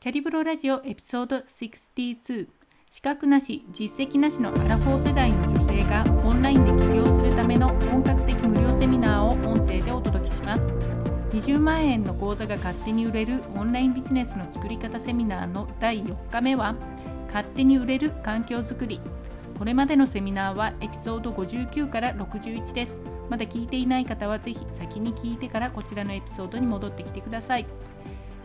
キャリブロラジオエピソード62資格なし実績なしのアラフォー世代の女性がオンラインで起業するための本格的無料セミナーを音声でお届けします。20万円の講座が勝手に売れるオンラインビジネスの作り方セミナーの第4日目は勝手に売れる環境づくり。これまでのセミナーはエピソード59から61です。まだ聞いていない方はぜひ先に聞いてからこちらのエピソードに戻ってきてください。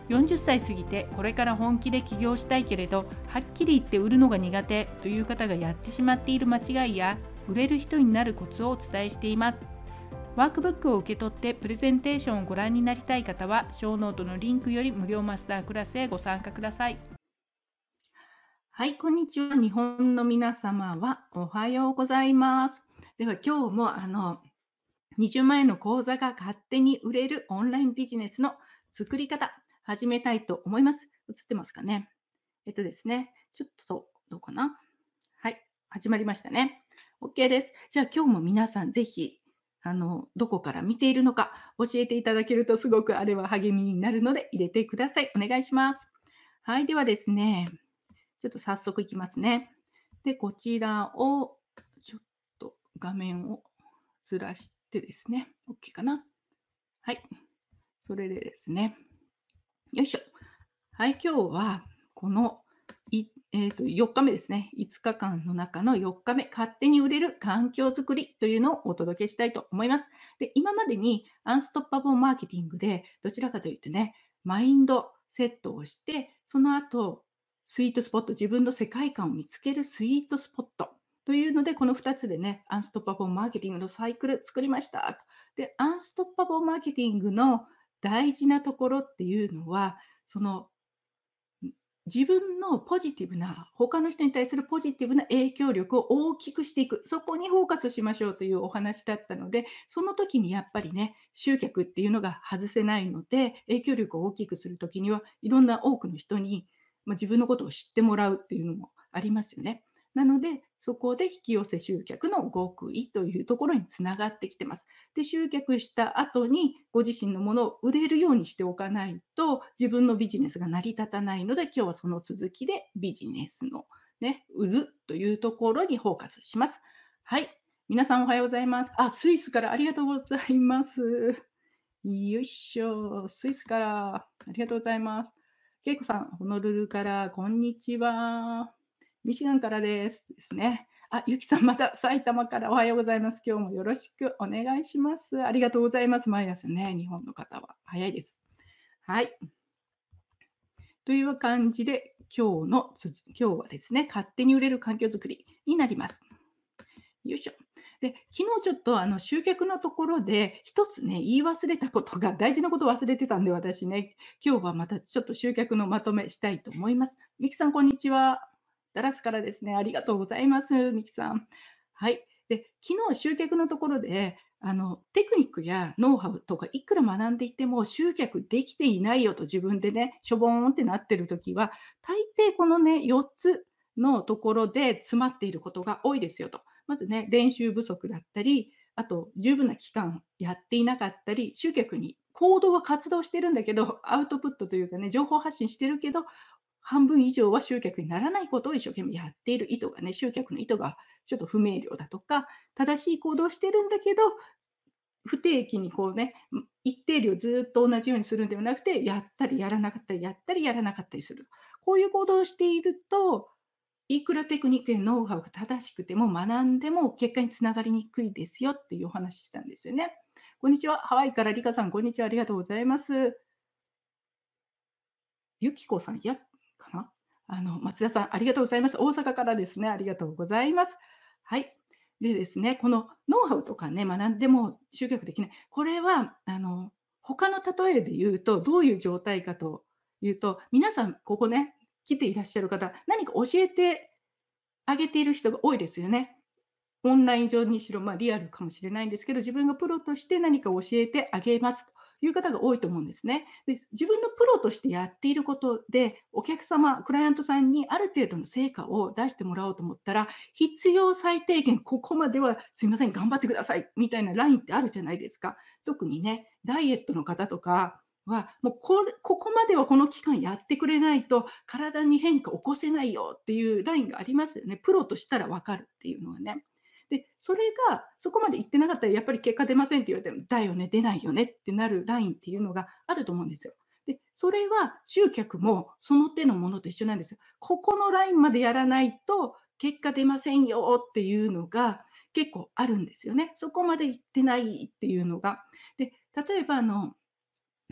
40歳過ぎてこれから本気で起業したいけれどはっきり言って売るのが苦手という方がやってしまっている間違いや売れる人になるコツをお伝えしていますワークブックを受け取ってプレゼンテーションをご覧になりたい方はショーノートのリンクより無料マスタークラスへご参加くださいはい、こんにちは。日本の皆様はおはようございます。では今日もあの20万円の講座が勝手に売れるオンラインビジネスの作り方始めたいと思います。映ってますかね？えっとですね、ちょっとどうかな？はい、始まりましたね。OK です。じゃあ今日も皆さんぜひ、あの、どこから見ているのか教えていただけるとすごくあれは励みになるので入れてください。お願いします。はい、ではですね、ちょっと早速いきますね。で、こちらをちょっと画面をずらしてですね、OK かな？はい。それでですね、よいしょ。はい、今日はこのい、えーと、4日目ですね。5日間の中の4日目、勝手に売れる環境づくりというのをお届けしたいと思います。で今までにアンストッパブルマーケティングで、どちらかというとね、マインドセットをして、その後、スイートスポット、自分の世界観を見つけるスイートスポットというので、この2つでね、アンストッパブルマーケティングのサイクル作りました。で、アンストッパブルマーケティングの大事なところっていうのは、その自分のポジティブな、他の人に対するポジティブな影響力を大きくしていく、そこにフォーカスしましょうというお話だったので、その時にやっぱりね、集客っていうのが外せないので、影響力を大きくする時には、いろんな多くの人に、まあ、自分のことを知ってもらうっていうのもありますよね。なので、そこで引き寄せ集客の極意というところにつながってきてます。で、集客した後にご自身のものを売れるようにしておかないと自分のビジネスが成り立たないので、今日はその続きでビジネスのね、売るというところにフォーカスします。はい。皆さんおはようございます。あ、スイスからありがとうございます。よいしょ。スイスからありがとうございます。けいこさん、ホノルルからこんにちは。ミシガンからです。ですね。あ、ゆきさん、また埼玉からおはようございます。今日もよろしくお願いします。ありがとうございます。毎朝ね、日本の方は早いです。はい。という感じで、今日の、今日はですね、勝手に売れる環境づくりになります。よいしょ。で、昨日ちょっとあの集客のところで一つね、言い忘れたことが大事なことを忘れてたんで、私ね、今日はまたちょっと集客のまとめしたいと思います。みきさん、こんにちは。ダラスからですね、ありがとうございます、ミキさん。はい。で、昨日集客のところで、あの、テクニックやノウハウとかいくら学んでいても集客できていないよと自分でね、しょぼーんってなってる時は、大抵このね、4つのところで詰まっていることが多いですよと。まずね、練習不足だったり、あと十分な期間やっていなかったり、集客に行動は活動してるんだけど、アウトプットというかね、情報発信してるけど、半分以上は集客にならないことを一生懸命やっている意図がね、集客の意図がちょっと不明瞭だとか、正しい行動をしてるんだけど、不定期にこうね、一定量ずっと同じようにするんではなくて、やったりやらなかったり、やったりやらなかったりする。こういう行動をしていると、いくらテクニックやノウハウが正しくても学んでも結果につながりにくいですよっていうお話したんですよね。こんにちは。ハワイからリカさん、こんにちは。ありがとうございます。ゆきこさん、やかなあの、松田さん、ありがとうございます。大阪からですね、ありがとうございます。はい。でですね、このノウハウとかね、学んでも集客できない。これは、あの、他の例えで言うと、どういう状態かというと、皆さん、ここね、来ていらっしゃる方、何か教えてあげている人が多いですよね。オンライン上にしろ、まあ、リアルかもしれないんですけど、自分がプロとして何か教えてあげますいう方が多いと思うんですね。で自分のプロとしてやっていることで、お客様、クライアントさんにある程度の成果を出してもらおうと思ったら、必要最低限、ここまではすいません、頑張ってくださいみたいなラインってあるじゃないですか。特にね、ダイエットの方とか、は、もうこれここまではこの期間やってくれないと体に変化起こせないよっていうラインがありますよね。プロとしたらわかるっていうのはね。で、それがそこまで言ってなかったらやっぱり結果出ませんって言われても、だよね、出ないよねってなるラインっていうのがあると思うんですよ。で、それは集客もその手のものと一緒なんですよ。ここのラインまでやらないと結果出ませんよっていうのが結構あるんですよね。そこまで行ってないっていうのが。で、例えばあの、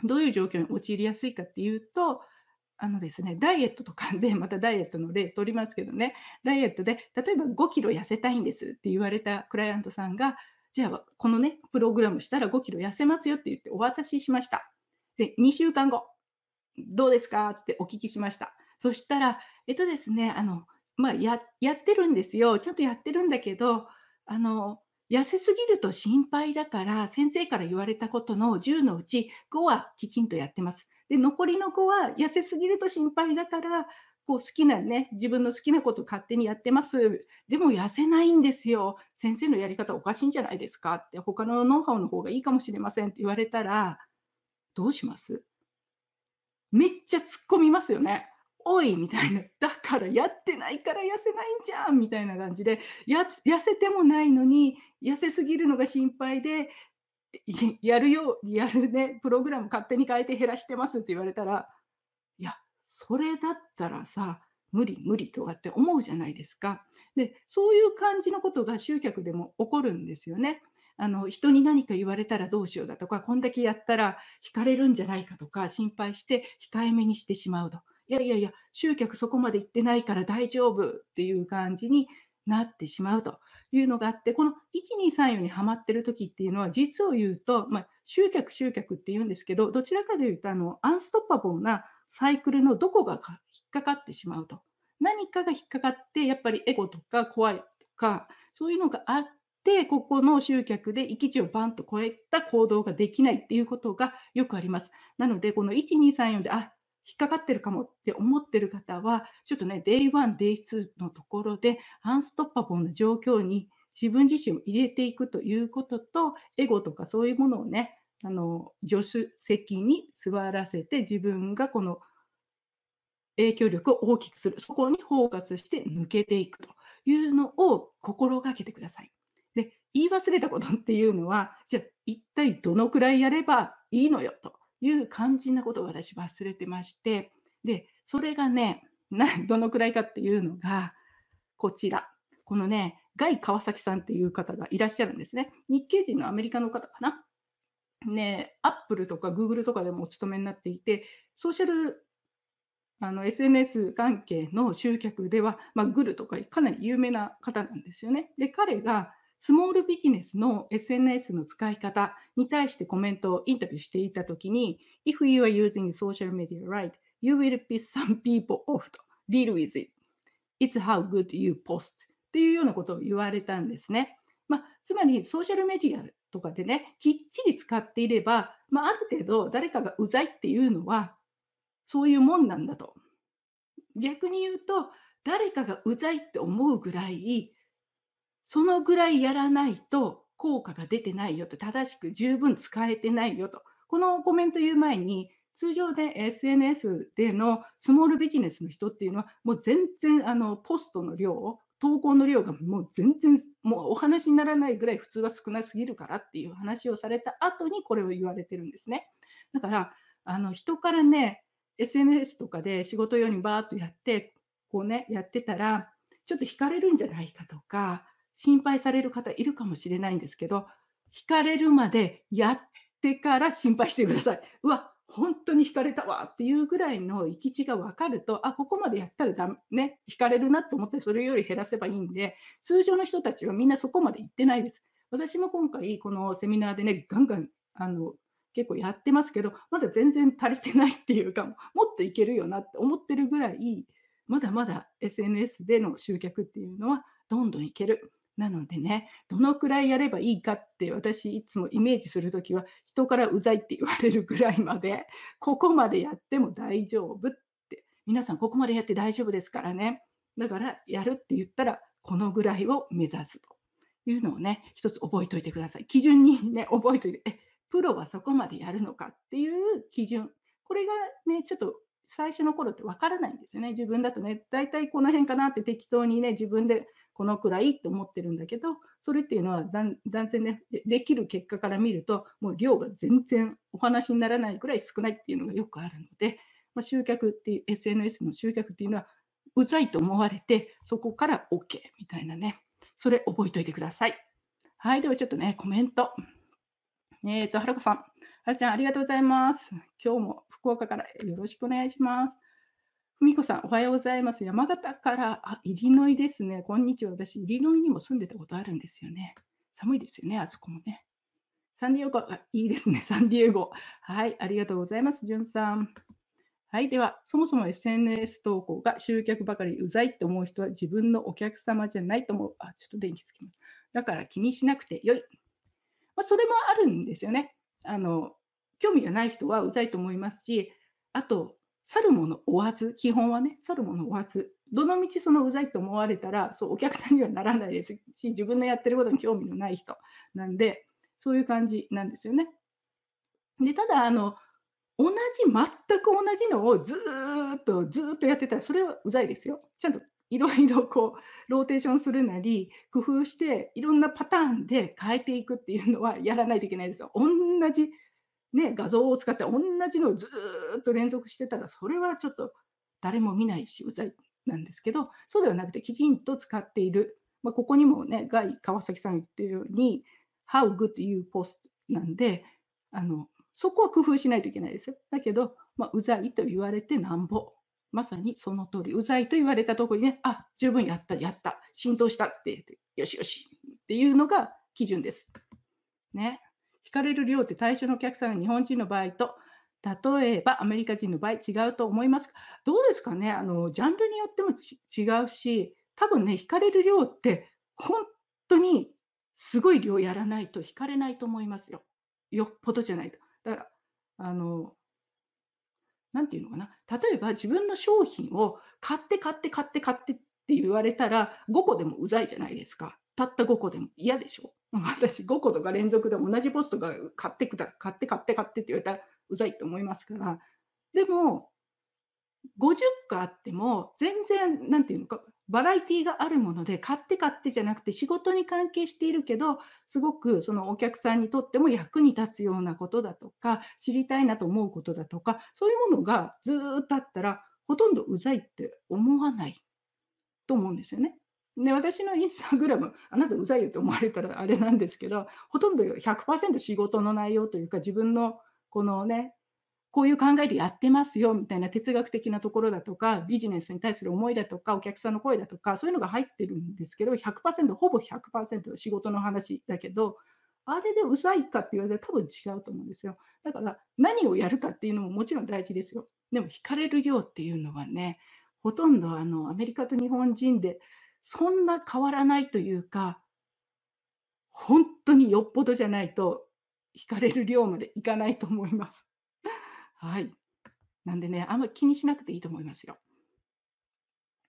どういう状況に陥りやすいかっていうと、あのですね、ダイエットとかで、またダイエットの例取りますけどね、ダイエットで、例えば5キロ痩せたいんですって言われたクライアントさんが、じゃあ、このね、プログラムしたら5キロ痩せますよって言ってお渡ししました。で、2週間後、どうですかってお聞きしました。そしたら、えっとですね、あの、まあ、や、やってるんですよ。ちゃんとやってるんだけど、あの、痩せすぎると心配だから、先生から言われたことの10のうち5はきちんとやってます。で、残りの5は痩せすぎると心配だから、こう好きなね、自分の好きなこと勝手にやってます。でも痩せないんですよ。先生のやり方おかしいんじゃないですかって、他のノウハウの方がいいかもしれませんって言われたら、どうします？めっちゃ突っ込みますよね。おいみたいな。だからやってないから痩せないんじゃんみたいな感じで、や痩せてもないのに、痩せすぎるのが心配で、やるよ、やるね、プログラム勝手に変えて減らしてますって言われたら、いや、それだったらさ、無理無理とかって思うじゃないですか。で、そういう感じのことが集客でも起こるんですよね。あの、人に何か言われたらどうしようだとか、こんだけやったら惹かれるんじゃないかとか心配して控えめにしてしまうと。いやいやいや、集客そこまで行ってないから大丈夫っていう感じになってしまうというのがあって、この1234にはまってる時っていうのは、実を言うと、まあ、集客集客って言うんですけど、どちらかというと、あの、アンストッパボーなサイクルのどこが引っかかってしまうと。何かが引っかかって、やっぱりエゴとか怖いとか、そういうのがあって、ここの集客で域値をバンと超えた行動ができないっていうことがよくあります。なので、この1234で、あ、引っかかってるかもって思ってる方は、ちょっとね、Day1、Day2 のところで、アンストッパボーな状況に自分自身を入れていくということと、エゴとかそういうものをね、あの、助手席に座らせて、自分がこの影響力を大きくする。そこにフォーカスして抜けていくというのを心がけてください。で、言い忘れたことっていうのは、じゃあ一体どのくらいやればいいのよと。いう肝心なことを私忘れてまして、で、それがね、どのくらいかっていうのが、こちら。このね、ガイ川崎さんっていう方がいらっしゃるんですね。日系人のアメリカの方かな。ね、アップルとかグーグルとかでもお勤めになっていて、ソーシャル、あの、SNS 関係の集客では、まあ、グルとかかなり有名な方なんですよね。で、彼が、スモールビジネスの SNS の使い方に対してコメントをインタビューしていたときに、If you are using social media right, you will piss some people off と deal with it. It's how good you post っていうようなことを言われたんですね。まあ、つまりソーシャルメディアとかでね、きっちり使っていれば、まあ、ある程度誰かがうざいっていうのは、そういうもんなんだと。逆に言うと、誰かがうざいって思うぐらい、そのぐらいやらないと効果が出てないよと、正しく十分使えてないよと。このコメント言う前に、通常で SNS でのスモールビジネスの人っていうのは、もう全然あのポストの量、投稿の量がもう全然もうお話にならないぐらい普通は少なすぎるからっていう話をされた後にこれを言われてるんですね。だから、あの人からね、SNS とかで仕事用にバーっとやって、こうね、やってたら、ちょっと惹かれるんじゃないかとか、心配される方いるかもしれないんですけど、惹かれるまでやってから心配してください。うわ、本当に惹かれたわっていうぐらいの行き地が分かると、あ、ここまでやったらダメ、ね、惹かれるなと思ってそれより減らせばいいんで、通常の人たちはみんなそこまで行ってないです。私も今回このセミナーでね、ガンガン、あの、結構やってますけど、まだ全然足りてないっていうか、も っといけるよなって思ってるぐらい、まだまだ SNS での集客っていうのはどんどんいける。なのでね、どのくらいやればいいかって私いつもイメージするときは人からうざいって言われるぐらいまで、ここまでやっても大丈夫って、皆さんここまでやって大丈夫ですからね。だからやるって言ったらこのぐらいを目指すというのをね、一つ覚えておいてください。基準にね、覚えておいて、え、プロはそこまでやるのかっていう基準。これがね、ちょっと最初の頃ってわからないんですよね。自分だとね、大体この辺かなって適当にね、自分でこのくらいって思ってるんだけど、それっていうのは断然ね、できる結果から見ると、もう量が全然お話にならないくらい少ないっていうのがよくあるので、まあ、集客っていう、SNS の集客っていうのは、うざいと思われて、そこから OK みたいなね。それ覚えておいてください。はい、ではちょっとね、コメント。えっ、ー、と、はるかさん。はるちゃん、ありがとうございます。今日も福岡からよろしくお願いします。みこさん、おはようございます。山形から、あ、イリノイですね。こんにちは。私、イリノイにも住んでたことあるんですよね。寒いですよね、あそこもね。サンディエゴ、あいいですね、サンディエゴ。はい、ありがとうございます、じゅんさん。はい、では、そもそも SNS 投稿が集客ばかりうざいって思う人は自分のお客様じゃないと思う。あ、ちょっと電気つきます。だから気にしなくてよい。まあ、それもあるんですよね。あの、興味がない人はうざいと思いますし、あと、去るもの追わず、基本はね、去るもの追わず、どのみちそのうざいと思われたら、そう、お客さんにはならないですし、自分のやってることに興味のない人なんで、そういう感じなんですよね。で、ただ、あの、同じ、全く同じのをずっとずっとやってたら、それはうざいですよ。ちゃんといろいろこう、ローテーションするなり、工夫して、いろんなパターンで変えていくっていうのはやらないといけないですよ。同じね、画像を使って同じのをずっと連続してたら、それはちょっと誰も見ないし、うざいなんですけど、そうではなくて、きちんと使っている。まあ、ここにもね、ガイ川崎さん言ってるように、How good you post なんで、あの、そこは工夫しないといけないですよ。だけど、まあ、うざいと言われてなんぼ。まさにその通り、うざいと言われたところにね、あ、十分やった、やった、浸透したって、よしよしっていうのが基準です。ね。惹かれる量って対象のお客さんが日本人の場合と、例えばアメリカ人の場合違うと思いますか？どうですかね？あの、ジャンルによっても違うし、多分ね、惹かれる量って本当にすごい量やらないと惹かれないと思いますよ。よっぽどじゃないと。だから、あの、なんていうのかな？例えば自分の商品を買って買って買って買ってって言われたら5個でもうざいじゃないですか。たった5個でも嫌でしょ？私5個とか連続で同じポストが買ってくだ、買って買って買ってって言われたらうざいと思いますから。でも、50個あっても全然、なんていうのか、バラエティがあるもので、買って買ってじゃなくて仕事に関係しているけど、すごくそのお客さんにとっても役に立つようなことだとか、知りたいなと思うことだとか、そういうものがずっとあったら、ほとんどうざいって思わないと思うんですよね。で、私のインスタグラム、あなたうざいよって思われたらあれなんですけど、ほとんど100%仕事の内容というか、自分のこのね、こういう考えでやってますよみたいな哲学的なところだとか、ビジネスに対する思いだとか、お客さんの声だとか、そういうのが入ってるんですけど、100%、ほぼ100%仕事の話だけど、あれでうざいかって言われたら多分違うと思うんですよ。だから何をやるかっていうのももちろん大事ですよ。でも惹かれる量っていうのはね、ほとんどあのアメリカと日本人でそんな変わらないというか、本当によっぽどじゃないと、惹かれる量までいかないと思います。はい。なんでね、あんまり気にしなくていいと思いますよ。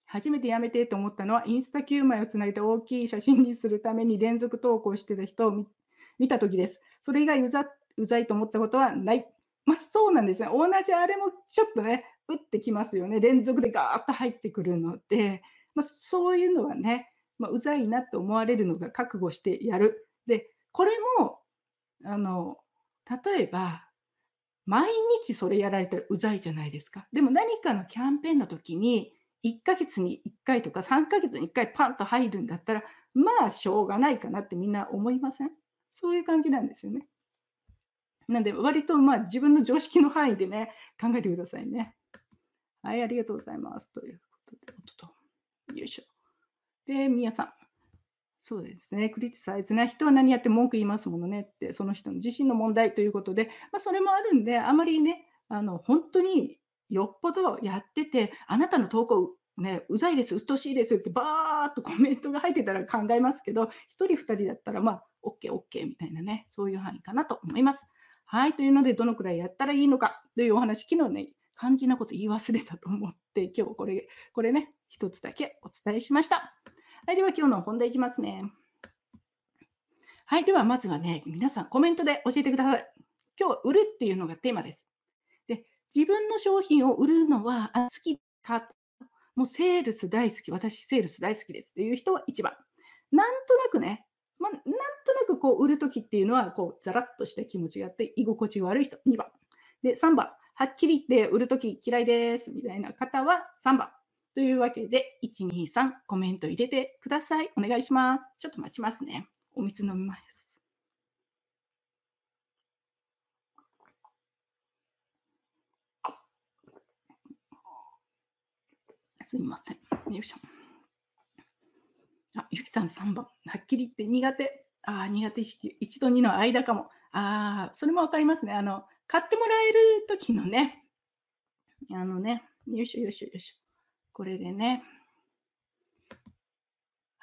初めてやめてと思ったのは、インスタ9枚をつないで大きい写真にするために連続投稿してた人を見たときです。それ以外うざうざいと思ったことはない。まあ、そうなんですね。同じあれもちょっとね、打ってきますよね。連続でガーッと入ってくるので、まあ、そういうのはね、まあ、うざいなって思われるのが覚悟してやる。で、これも、あの、例えば、毎日それやられたらうざいじゃないですか。でも何かのキャンペーンの時に、1ヶ月に1回とか3ヶ月に1回パンと入るんだったら、まあしょうがないかなってみんな思いません？そういう感じなんですよね。なんで割とまあ自分の常識の範囲でね、考えてくださいね。はい、ありがとうございます。ということで、よいしょ。で、みやさん。そうですね。クリティサイズな人は何やって文句言いますものねって、その人の自身の問題ということで、まあ、それもあるんで、あまりね、あの本当によっぽどやってて、あなたの投稿、ね、うざいです、鬱陶しいですってバーっとコメントが入ってたら考えますけど、1人、2人だったら、まあ、OK、OK みたいなね、そういう範囲かなと思います。はい、というので、どのくらいやったらいいのかというお話、昨日ね、肝心なこと言い忘れたと思って、今日これ、これね、一つだけお伝えしました。はい、では今日の本題いきますね。はい、ではまずはね、皆さんコメントで教えてください。今日は売るっていうのがテーマです。で、自分の商品を売るのは好きか、もうセールス大好き、私セールス大好きですっていう人は1番。なんとなくね、まあ、なんとなくこう売るときっていうのは、こう、ザラッとした気持ちがあって、居心地が悪い人、2番。で、3番、はっきり言って売るとき嫌いです、みたいな方は3番。というわけで、1、2、3、コメント入れてください。お願いします。ちょっと待ちますね。お水飲みます。すいません。よいしょ。あ、ゆきさん3番。はっきり言って苦手。ああ、苦手意識。1と2の間かも。ああ、それもわかりますね。あの、買ってもらえる時のね、あのね、よいしょよいしょよいしょ。これでね、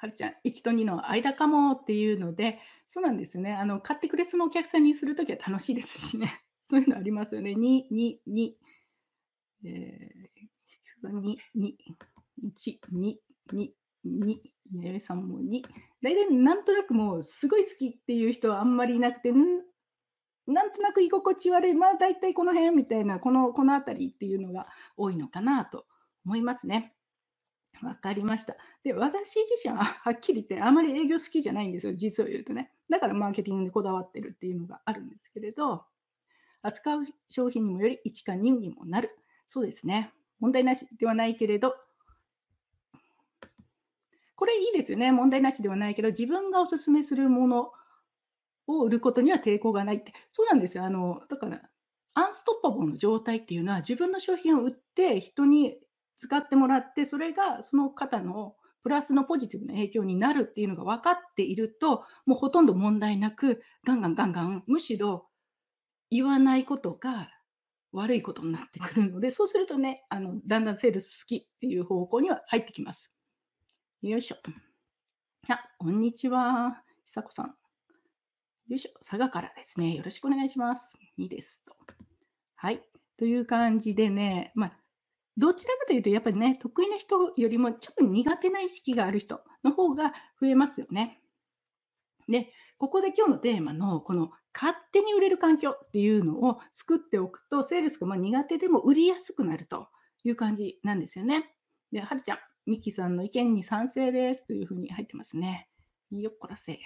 はるちゃん、1と2の間かもっていうので、そうなんですよね。あの、買ってくれそうなお客さんにするときは楽しいですしね。そういうのありますよね。2、2、2、えー、2、2、1、2、2、2、弥生さんも2。大体なんとなくもうすごい好きっていう人はあんまりいなくて、んなんとなく居心地悪い、まあ大体この辺みたいな、この、この辺りっていうのが多いのかなと思いますね。わかりました。で、私自身は はっきり言ってあまり営業好きじゃないんですよ、実を言うとね。だからマーケティングにこだわってるっていうのがあるんですけれど、扱う商品にもより1か2にもなる。そうですね。問題なしではないけれど、これいいですよね。問題なしではないけど、自分がおすすめするものを売ることには抵抗がないって。そうなんですよ。あの、だから、アンストッパボーの状態っていうのは、自分の商品を売って人に使ってもらって、それがその方のプラスのポジティブな影響になるっていうのが分かっていると、もうほとんど問題なく、ガンガンガンガン、むしろ言わないことが悪いことになってくるので、そうするとね、あのだんだんセールス好きっていう方向には入ってきます。よいしょ。あ、こんにちは。久子さん。よいしょ、佐賀からですね。よろしくお願いします。2ですと。はい。という感じでね、まあ、どちらかというと、やっぱりね、得意な人よりもちょっと苦手な意識がある人の方が増えますよね。で、ここで今日のテーマの、この勝手に売れる環境っていうのを作っておくと、セールスがま苦手でも売りやすくなるという感じなんですよね。で、はるちゃん、ミキさんの意見に賛成ですというふうに入ってますね。よっこらせ。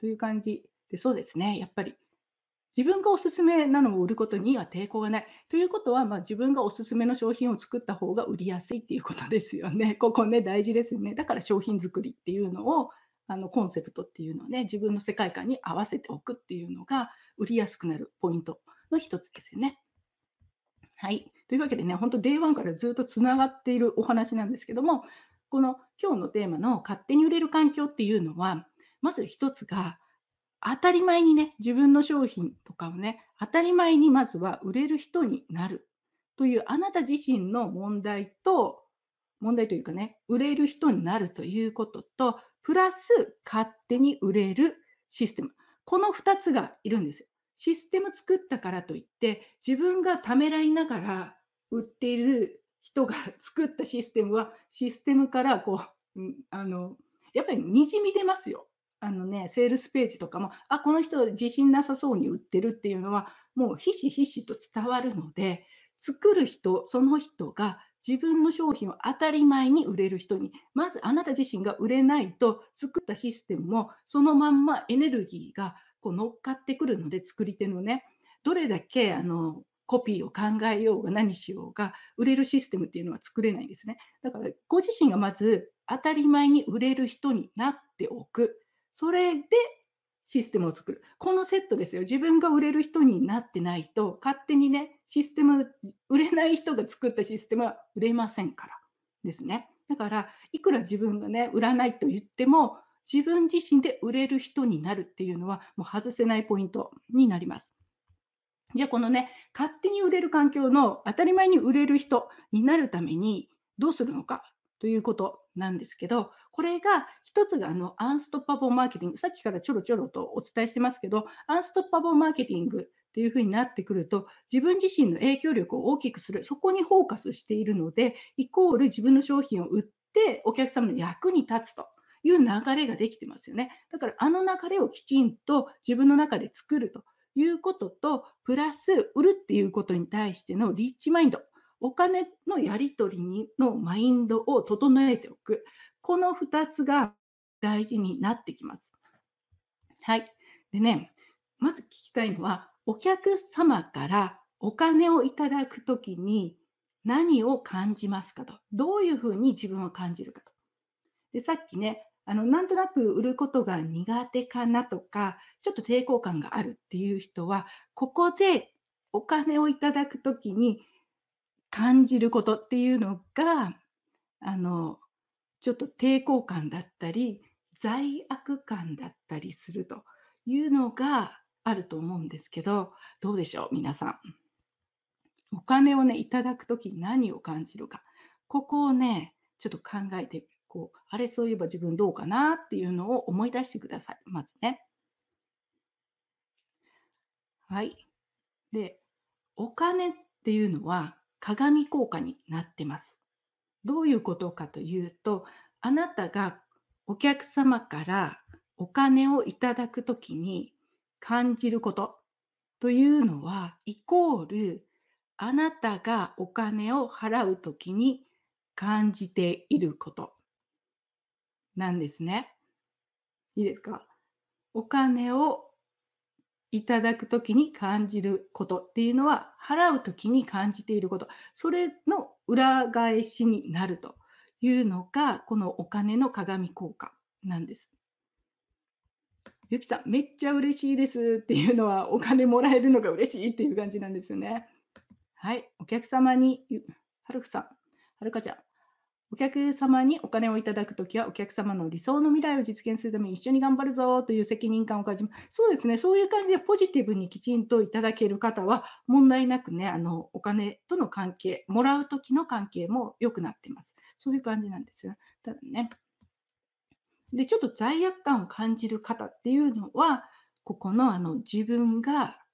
という感じで、そうですね。やっぱり自分がおすすめなのを売ることには抵抗がない。ということは、まあ、自分がおすすめの商品を作った方が売りやすいっていうことですよね。ここね、大事ですよね。だから商品作りっていうのを、あのコンセプトっていうのをね、自分の世界観に合わせておくっていうのが売りやすくなるポイントの一つですよね。はい。というわけでね、本当 Day1 からずっとつながっているお話なんですけども、この今日のテーマの勝手に売れる環境っていうのは、まず一つが当たり前にね、自分の商品とかをね、当たり前にまずは売れる人になるというあなた自身の問題と、問題というかね、売れる人になるということと、プラス勝手に売れるシステム。この2つがいるんですよ。システム作ったからといって、自分がためらいながら売っている人が作ったシステムは、システムからこう、あの、やっぱりにじみ出ますよ。あのね、セールスページとかも、あ、この人自信なさそうに売ってるっていうのは、もうひしひしと伝わるので、作る人、その人が自分の商品を当たり前に売れる人に、まずあなた自身が売れないと、作ったシステムもそのまんまエネルギーがこう乗っかってくるので、作り手のね、どれだけあのコピーを考えようが何しようが、売れるシステムっていうのは作れないんですね。だから、ご自身がまず当たり前に売れる人になっておく。それでシステムを作る。このセットですよ。自分が売れる人になってないと、勝手にね、システム、売れない人が作ったシステムは売れませんからですね。だから、いくら自分がね、売らないと言っても、自分自身で売れる人になるっていうのは、もう外せないポイントになります。じゃあ、このね、勝手に売れる環境の当たり前に売れる人になるためにどうするのかということなんですけど、これが一つがあのアンストッパボーマーケティング、さっきからちょろちょろとお伝えしてますけど、アンストッパボーマーケティングっていうふうになってくると、自分自身の影響力を大きくする、そこにフォーカスしているので、イコール自分の商品を売ってお客様の役に立つという流れができてますよね。だからあの流れをきちんと自分の中で作るということと、プラス売るっていうことに対してのリッチマインド、お金のやり取りにのマインドを整えておく。この2つが大事になってきます。はい。でね、まず聞きたいのは、お客様からお金をいただくときに何を感じますかと。どういうふうに自分を感じるかと。で、さっきね、あの、なんとなく売ることが苦手かなとか、ちょっと抵抗感があるっていう人は、ここでお金をいただくときに感じることっていうのが、あの、ちょっと抵抗感だったり、罪悪感だったりするというのがあると思うんですけど、どうでしょう、皆さん。お金をね、いただくとき何を感じるか。ここをね、ちょっと考えて、こう、あれ、そういえば自分どうかなっていうのを思い出してください。まずね。はい。で、お金っていうのは鏡効果になってます。どういうことかというと、あなたがお客様からお金をいただくときに感じることというのは、イコールあなたがお金を払うときに感じていることなんですね。いいですか？お金をいただくときに感じることっていうのは、払うときに感じていること、それの裏返しになるというのが、このお金の鏡効果なんです。ゆきさん、めっちゃ嬉しいですっていうのは、お金もらえるのが嬉しいっていう感じなんですよね。はい、お客様に、はるくさん、はるかちゃん、お客様にお金をいただくときは、お客様の理想の未来を実現するために一緒に頑張るぞという責任感を感じます。そうですね、そういう感じでポジティブにきちんといただける方は、問題なくね、あのお金との関係、もらうときの関係も良くなってます。そういう感じなんですよ。ただね。で、ちょっと罪悪感を感じる方っていうのは、ここのあの自分が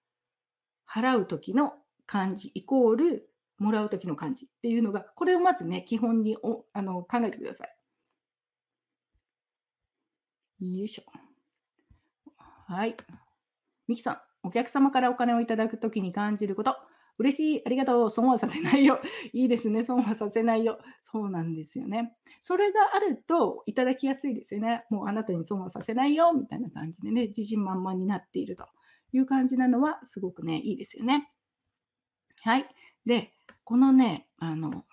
払うときの漢字イコールもらう時の漢字っていうのが、これをまずね、基本におあの考えてください。よいしょ。はい。ミキさん、お客様からお金をいただくときに感じること。嬉しい、ありがとう、損はさせないよ。いいですね、損はさせないよ。そうなんですよね。それがあるといただきやすいですよね。もうあなたに損はさせないよ、みたいな感じでね、自信満々になっているという感じなのは、すごくね、いいですよね。はい。で、このね、あの、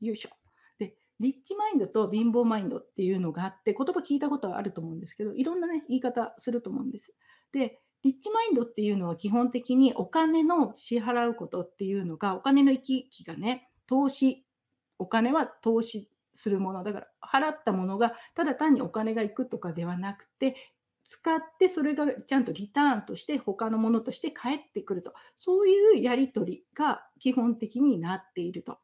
よいしょ。で、リッチマインドと貧乏マインドっていうのがあって、言葉聞いたことはあると思うんですけど、いろんなね、言い方すると思うんです。で、リッチマインドっていうのは基本的にお金の支払うことっていうのが、お金の行き来がね、投資、お金は投資するものだから払ったものがただ単にお金が行くとかではなくて使ってそれがちゃんとリターンとして他のものとして返ってくるとそういうやり取りが基本的になっていると。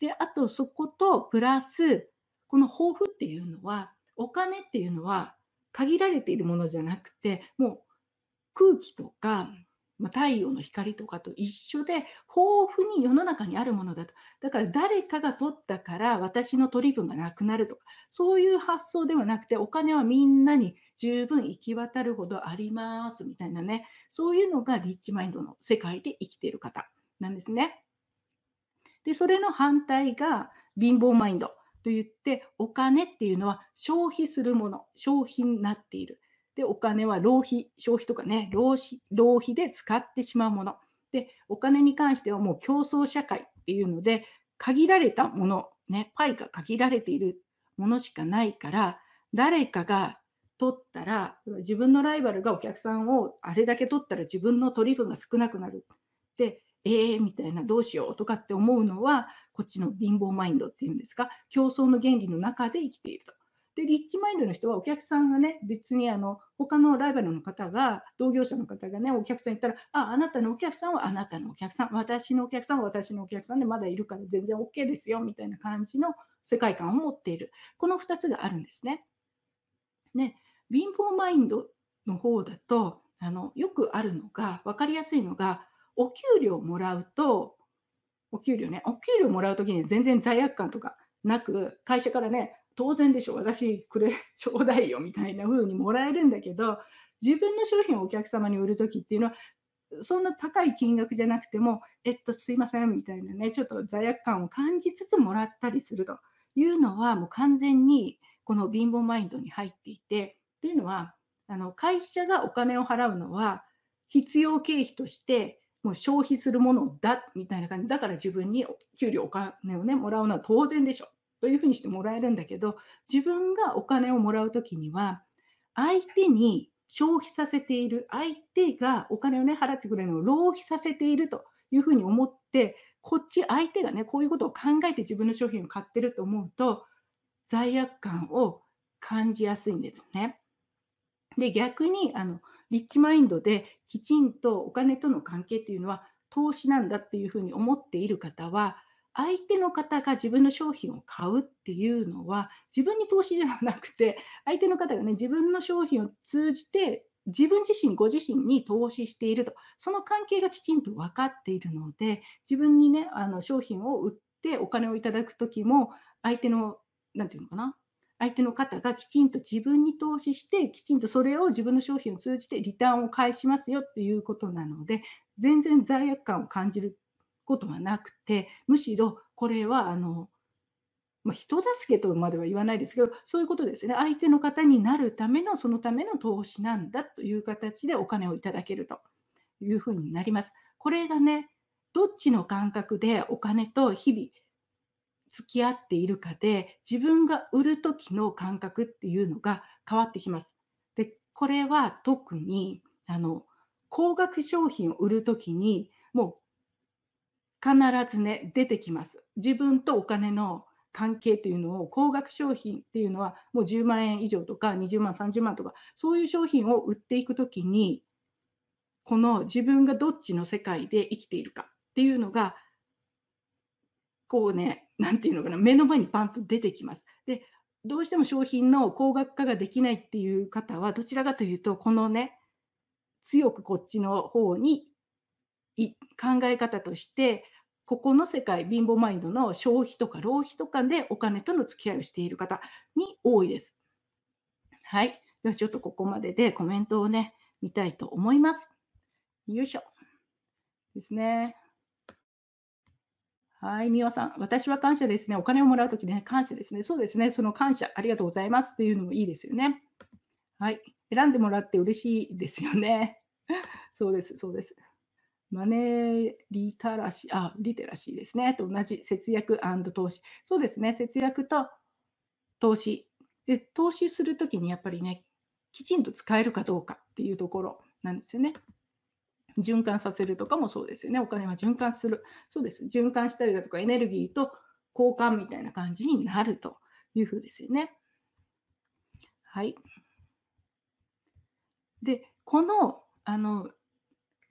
であとそことプラスこの抱負っていうのはお金っていうのは限られているものじゃなくてもう空気とかま太陽の光とかと一緒で豊富に世の中にあるものだと。だから誰かが取ったから私の取り分がなくなるとか、そういう発想ではなくて、お金はみんなに十分行き渡るほどありますみたいなね、そういうのがリッチマインドの世界で生きている方なんですね。で、それの反対が貧乏マインドといって、お金っていうのは消費するもの、消費になっている。で、お金は浪費、消費とかね、浪費浪費で使ってしまうもの。で、お金に関してはもう競争社会っていうので、限られたもの、ね、パイが限られているものしかないから、誰かが取ったら、自分のライバルがお客さんをあれだけ取ったら自分の取り分が少なくなる。で、えーみたいな、どうしようとかって思うのは、こっちの貧乏マインドっていうんですか、競争の原理の中で生きていると。で、リッチマインドの人はお客さんがね、別にあの他のライバルの方が、同業者の方がね、お客さん言ったら、あ、あなたのお客さんはあなたのお客さん、私のお客さんは私のお客さんでまだいるから全然 OK ですよ、みたいな感じの世界観を持っている。この2つがあるんですね。ね、貧乏マインドの方だと、あのよくあるのが、分かりやすいのが、お給料もらうと、お給料ね、お給料もらうときに全然罪悪感とかなく、会社からね、当然でしょ、私くれ、ちょうだいよみたいな風にもらえるんだけど、自分の商品をお客様に売るときっていうのは、そんな高い金額じゃなくても、えっと、すいませんみたいなね、ちょっと罪悪感を感じつつもらったりすると。いうのは、もう完全にこの貧乏マインドに入っていて、というのは、あの会社がお金を払うのは必要経費としてもう消費するものだみたいな感じ。だから自分に給料お金をねもらうのは当然でしょというふうにしてもらえるんだけど自分がお金をもらう時には相手に消費させている相手がお金をね払ってくれるのを浪費させているというふうに思ってこっち相手がねこういうことを考えて自分の商品を買ってると思うと罪悪感を感じやすいんですね。で逆にあのリッチマインドできちんとお金との関係っていうのは投資なんだっていうふうに思っている方は相手の方が自分の商品を買うっていうのは自分に投資ではなくて 相手の方がね自分の商品を通じて自分自身ご自身に投資しているとその関係がきちんと分かっているので自分にねあの商品を売ってお金をいただく時も相手の何て言うのかな相手の方がきちんと自分に投資して、きちんとそれを自分の商品を通じてリターンを返しますよっていうことなので、全然罪悪感を感じることはなくて、むしろこれはあの、まあ、人助けとまでは言わないですけど、そういうことですね。相手の方になるための、そのための投資なんだという形でお金をいただけるというふうになります。これがね、どっちの感覚でお金と日々付き合っているかで自分が売る時の感覚っていうのが変わってきます。でこれは特にあの高額商品を売る時にもう必ずね出てきます。自分とお金の関係というのを高額商品っていうのはもう10万円以上とか20万30万とかそういう商品を売っていく時にこの自分がどっちの世界で生きているかっていうのがこうねなんていうのかな、目の前にパンと出てきます。で、どうしても商品の高額化ができないっていう方は、どちらかというと、このね、強くこっちの方に考え方として、ここの世界、貧乏マインドの消費とか浪費とかでお金との付き合いをしている方に多いです。はい。ではちょっとここまででコメントをね、見たいと思います。よいしょ。ですね。はい、みわさん。私は感謝ですね。お金をもらうときね、感謝ですね。そうですね。その感謝、ありがとうございますっていうのもいいですよね。はい。選んでもらって嬉しいですよね。そうです、そうです。マネーリタラシー、あ、リテラシーですね。と同じ節約投資。そうですね。節約と投資。で、投資するときにやっぱりね、きちんと使えるかどうかっていうところなんですよね。循環させるとかもそうですよね。お金は循環する。そうです。循環したりだとかエネルギーと交換みたいな感じになるというふうですよね。はい。で、この、あの、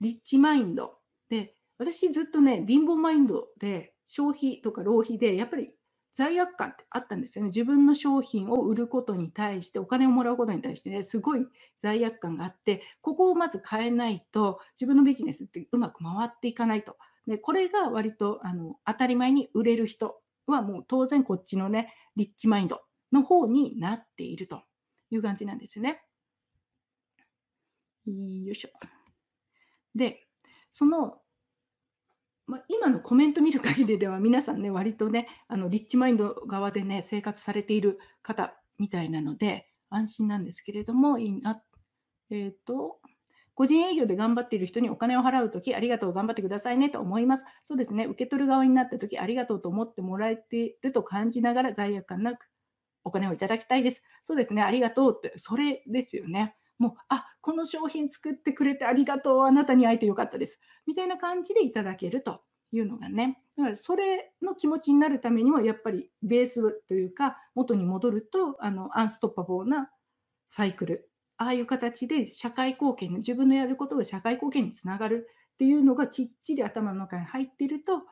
リッチマインドで、私ずっとね、貧乏マインドで消費とか浪費で、やっぱり罪悪感ってあったんですよね。自分の商品を売ることに対して、お金をもらうことに対してね、すごい罪悪感があって、ここをまず変えないと、自分のビジネスってうまく回っていかないと。で、これが割とあの当たり前に売れる人はもう当然こっちのね、リッチマインドの方になっているという感じなんですよね。よいしょ。で、そのま、今のコメント見る限りでは皆さんね、割とね、あのリッチマインド側でね、生活されている方みたいなので、安心なんですけれども、いいな。えっ、ー、と、個人営業で頑張っている人にお金を払うとき、ありがとう、頑張ってくださいねと思います。そうですね、受け取る側になったとき、ありがとうと思ってもらえていると感じながら罪悪感なくお金をいただきたいです。そうですね、ありがとうって、それですよね。もう、あこの商品作ってくれてありがとう、あなたに会えてよかったです。みたいな感じでいただけるというのがね、だからそれの気持ちになるためにも、やっぱりベースというか、元に戻ると、あのアンストッパボーなサイクル、ああいう形で社会貢献、自分のやることが社会貢献につながるっていうのがきっちり頭の中に入っていると、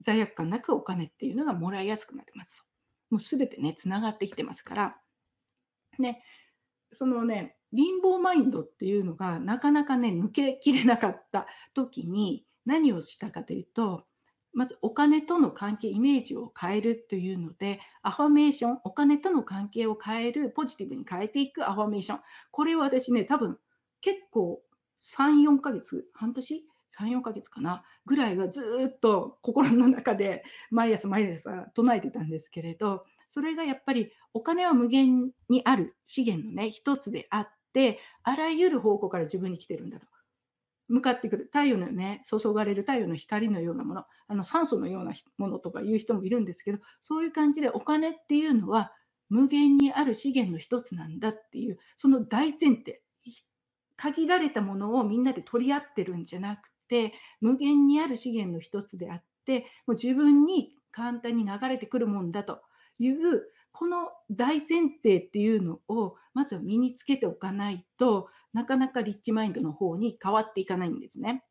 罪悪感なくお金っていうのがもらいやすくなります。もうすべてね、つながってきてますから。ね、そのね、貧乏マインドっていうのがなかなかね、抜けきれなかった時に何をしたかというと、まずお金との関係、イメージを変えるというので、アファメーション、お金との関係を変える、ポジティブに変えていくアファメーション。これを私ね、多分結構3、4ヶ月、半年 ?3、4ヶ月かなぐらいはずっと心の中で毎朝毎朝唱えてたんですけれど、それがやっぱりお金は無限にある資源のね、一つであっ、あらゆる方向から自分に来てるんだと。向かってくる。太陽のね注がれる太陽の光のようなもの。あの酸素のようなものとかいう人もいるんですけどそういう感じでお金っていうのは無限にある資源の一つなんだっていうその大前提。限られたものをみんなで取り合ってるんじゃなくて無限にある資源の一つであってもう自分に簡単に流れてくるもんだというこの大前提っていうのをまずは身につけておかないとなかなかリッチマインドの方に変わっていかないんですね。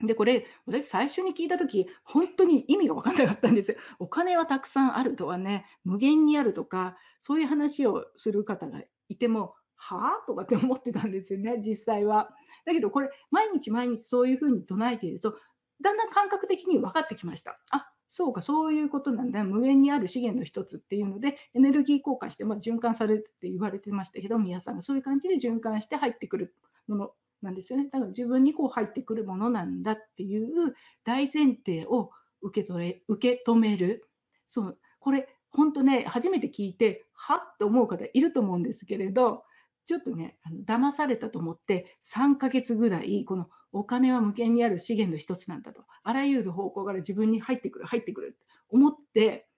で、これ、私最初に聞いたとき、本当に意味が分かんなかったんですよ。お金はたくさんあるとはね、無限にあるとか、そういう話をする方がいても、はあとかって思ってたんですよね、実際は。だけど、これ、毎日毎日そういうふうに唱えていると、だんだん感覚的に分かってきました。あそうか、そういうことなんだ。無限にある資源の一つっていうので、エネルギー交換して、まあ、循環されるって言われてましたけど、皆さんがそういう感じで循環して入ってくるものなんですよね。だから自分にこう入ってくるものなんだっていう大前提を受け取れ受け止める。そう、これ、本当ね、初めて聞いて、はっと思う方いると思うんですけれど、ちょっとね、あの騙されたと思って、3ヶ月ぐらい、このお金は無限にある資源の一つなんだと。あらゆる方向から自分に入ってくる、入ってくるって思って、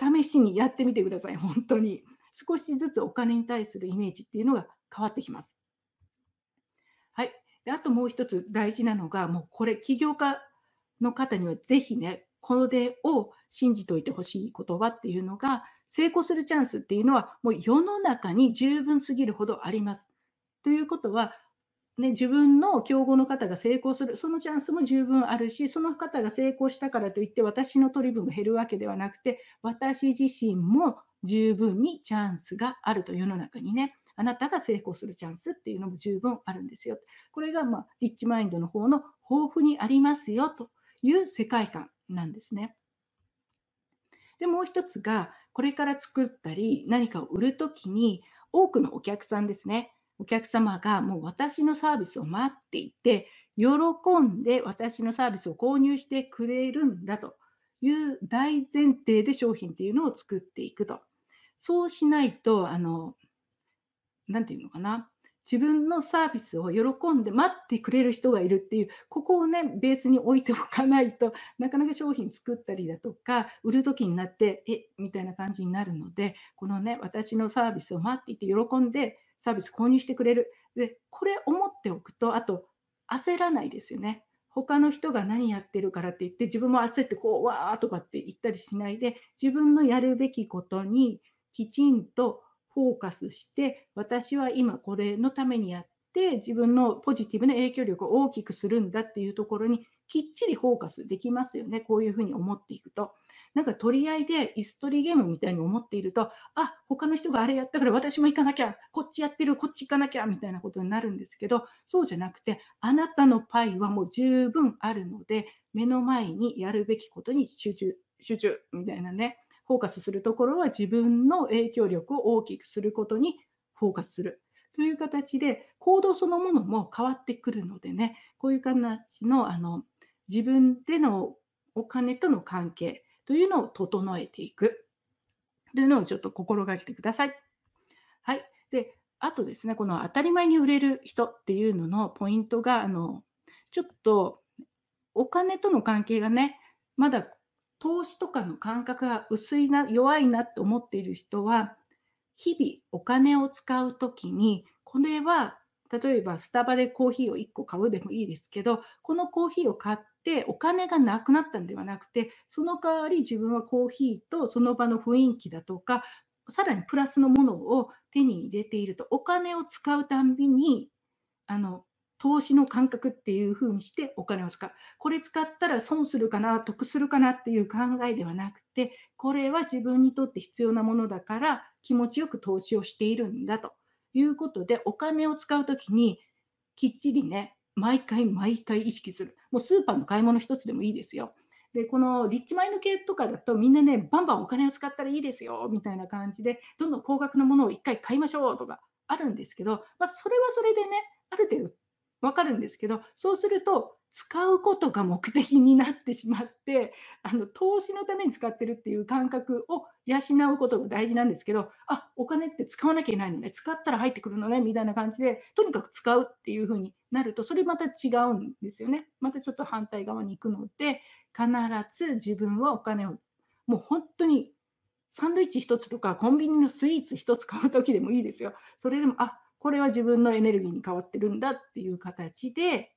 試しにやってみてください、本当に。少しずつお金に対するイメージっていうのが変わってきます。はい。であともう一つ大事なのが、もうこれ、起業家の方にはぜひね、これを信じておいてほしい言葉っていうのが、成功するチャンスっていうのは、もう世の中に十分すぎるほどあります。ということは、ね、自分の競合の方が成功する、そのチャンスも十分あるし、その方が成功したからといって、私の取り分が減るわけではなくて、私自身も十分にチャンスがあると世の中にね、あなたが成功するチャンスっていうのも十分あるんですよ。これが、まあ、リッチマインドの方の豊富にありますよという世界観なんですね。で、もう一つが、これから作ったり、何かを売るときに、多くのお客さんですね。お客様がもう私のサービスを待っていて、喜んで私のサービスを購入してくれるんだという大前提で商品っていうのを作っていくと。そうしないと、あの、なんていうのかな。自分のサービスを喜んで待ってくれる人がいるっていう、ここをね、ベースに置いておかないとなかなか商品作ったりだとか、売る時になって、えみたいな感じになるので、このね、私のサービスを待っていて喜んでサービス購入してくれる。で、これ思っておくと、あと、焦らないですよね。他の人が何やってるからって言って、自分も焦ってこう、わーとかって言ったりしないで、自分のやるべきことにきちんとフォーカスして、私は今これのためにやって、自分のポジティブな影響力を大きくするんだっていうところにきっちりフォーカスできますよね。こういうふうに思っていくと。なんか取り合いで椅子取りゲームみたいに思っていると、あ、他の人があれやったから私も行かなきゃ、こっちやってる、こっち行かなきゃ、みたいなことになるんですけど、そうじゃなくて、あなたのパイはもう十分あるので、目の前にやるべきことに集中、集中、みたいなね、フォーカスするところは自分の影響力を大きくすることにフォーカスする。という形で行動そのものも変わってくるのでね、こういう形のあの自分でのお金との関係というのを整えていくというのをちょっと心がけてください。はい。で、あとですね、この当たり前に売れる人っていうののポイントが、あの、ちょっとお金との関係がね、まだ投資とかの感覚が薄いな、弱いなって思っている人は、日々お金を使うときに、これは例えばスタバでコーヒーを1個買うでもいいですけど、このコーヒーを買ってお金がなくなったんではなくて、その代わり自分はコーヒーとその場の雰囲気だとか、さらにプラスのものを手に入れていると、お金を使うたんびに、あの、投資の感覚っていう風にしてお金を使う。これ使ったら損するかな、得するかなっていう考えではなくて、これは自分にとって必要なものだから気持ちよく投資をしているんだと。いうことで、お金を使うときに、きっちりね、毎回毎回意識する。もうスーパーの買い物一つでもいいですよ。で、このリッチマイン系とかだとみんなね、バンバンお金を使ったらいいですよ、みたいな感じで、どんどん高額なものを一回買いましょうとかあるんですけど、まあ、それはそれでね、ある程度わかるんですけど、そうすると使うことが目的になってしまって、あの投資のために使ってるっていう感覚を養うことが大事なんですけど、あお金って使わなきゃいけないのね、使ったら入ってくるのねみたいな感じで、とにかく使うっていう風になると、それまた違うんですよね。またちょっと反対側に行くので、必ず自分はお金を、もう本当にサンドイッチ1つとかコンビニのスイーツ1つ買う時でもいいですよ。それでも、あこれは自分のエネルギーに変わってるんだっていう形で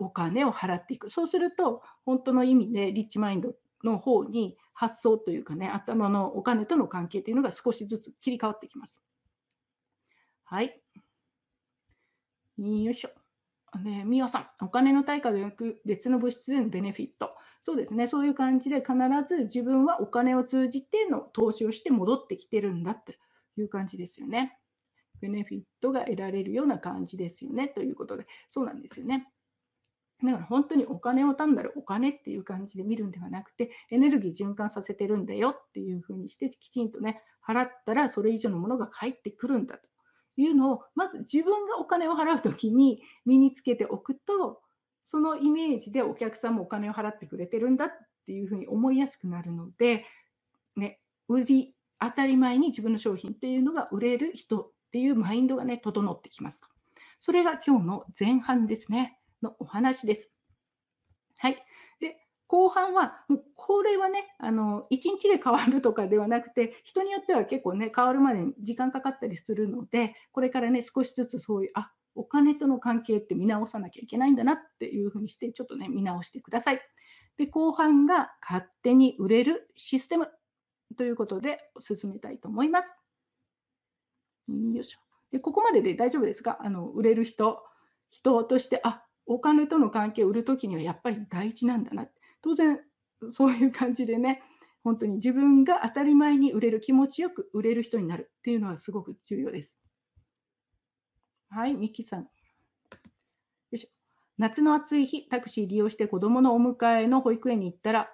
お金を払っていく。そうすると、本当の意味でリッチマインドの方に発想というかね、頭のお金との関係というのが少しずつ切り替わってきます。はい。よいしょ。ね、ミワさん、お金の対価ではなく別の物質でのベネフィット。そうですね、そういう感じで必ず自分はお金を通じての投資をして戻ってきてるんだっていう感じですよね。ベネフィットが得られるような感じですよね。ということで、そうなんですよね。だから本当にお金を単なるお金っていう感じで見るんではなくて、エネルギー循環させてるんだよっていうふうにして、きちんとね、払ったらそれ以上のものが返ってくるんだというのを、まず自分がお金を払うときに身につけておくと、そのイメージでお客さんもお金を払ってくれてるんだっていうふうに思いやすくなるので、ね、売り、当たり前に自分の商品っていうのが売れる人っていうマインドがね、整ってきますと。それが今日の前半ですね。のお話です。はい。で、後半は、もうこれはね、あの、1日で変わるとかではなくて、人によっては結構ね、変わるまでに時間かかったりするので、これからね、少しずつそういう、あ、お金との関係って見直さなきゃいけないんだなっていうふうにして、ちょっとね、見直してください。で、後半が勝手に売れるシステムということで進めたいと思います。よいしょ。で、ここまでで大丈夫ですか？あの、売れる人、人として、あ、お金との関係を売るときにはやっぱり大事なんだな。当然、そういう感じでね、本当に自分が当たり前に売れる、気持ちよく売れる人になるっていうのはすごく重要です。はい、ミキさん。よいしょ。夏の暑い日、タクシー利用して子供のお迎えの保育園に行ったら、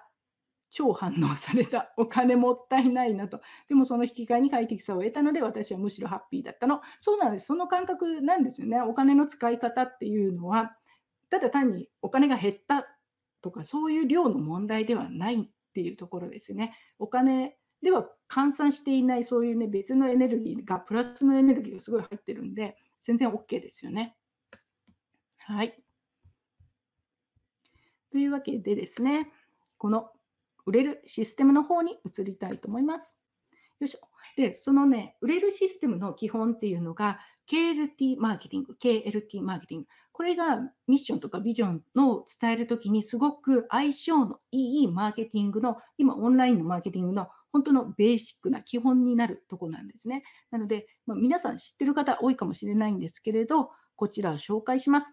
超反応された。お金もったいないなと。でもその引き換えに快適さを得たので、私はむしろハッピーだったの。そうなんです。その感覚なんですよね。お金の使い方っていうのは、ただ単にお金が減ったとか、そういう量の問題ではないっていうところですね。お金では換算していないそういうね、別のエネルギーが、プラスのエネルギーがすごい入ってるんで、全然 OK ですよね。はい。というわけでですね、この売れるシステムの方に移りたいと思います。よいしょ。で、そのね、売れるシステムの基本っていうのが、KLT マーケティング、KLT マーケティング。これがミッションとかビジョンの伝えるときにすごく相性のいいマーケティングの、今オンラインのマーケティングの本当のベーシックな基本になるとこなんですね。なので、まあ、皆さん知ってる方多いかもしれないんですけれど、こちらを紹介します。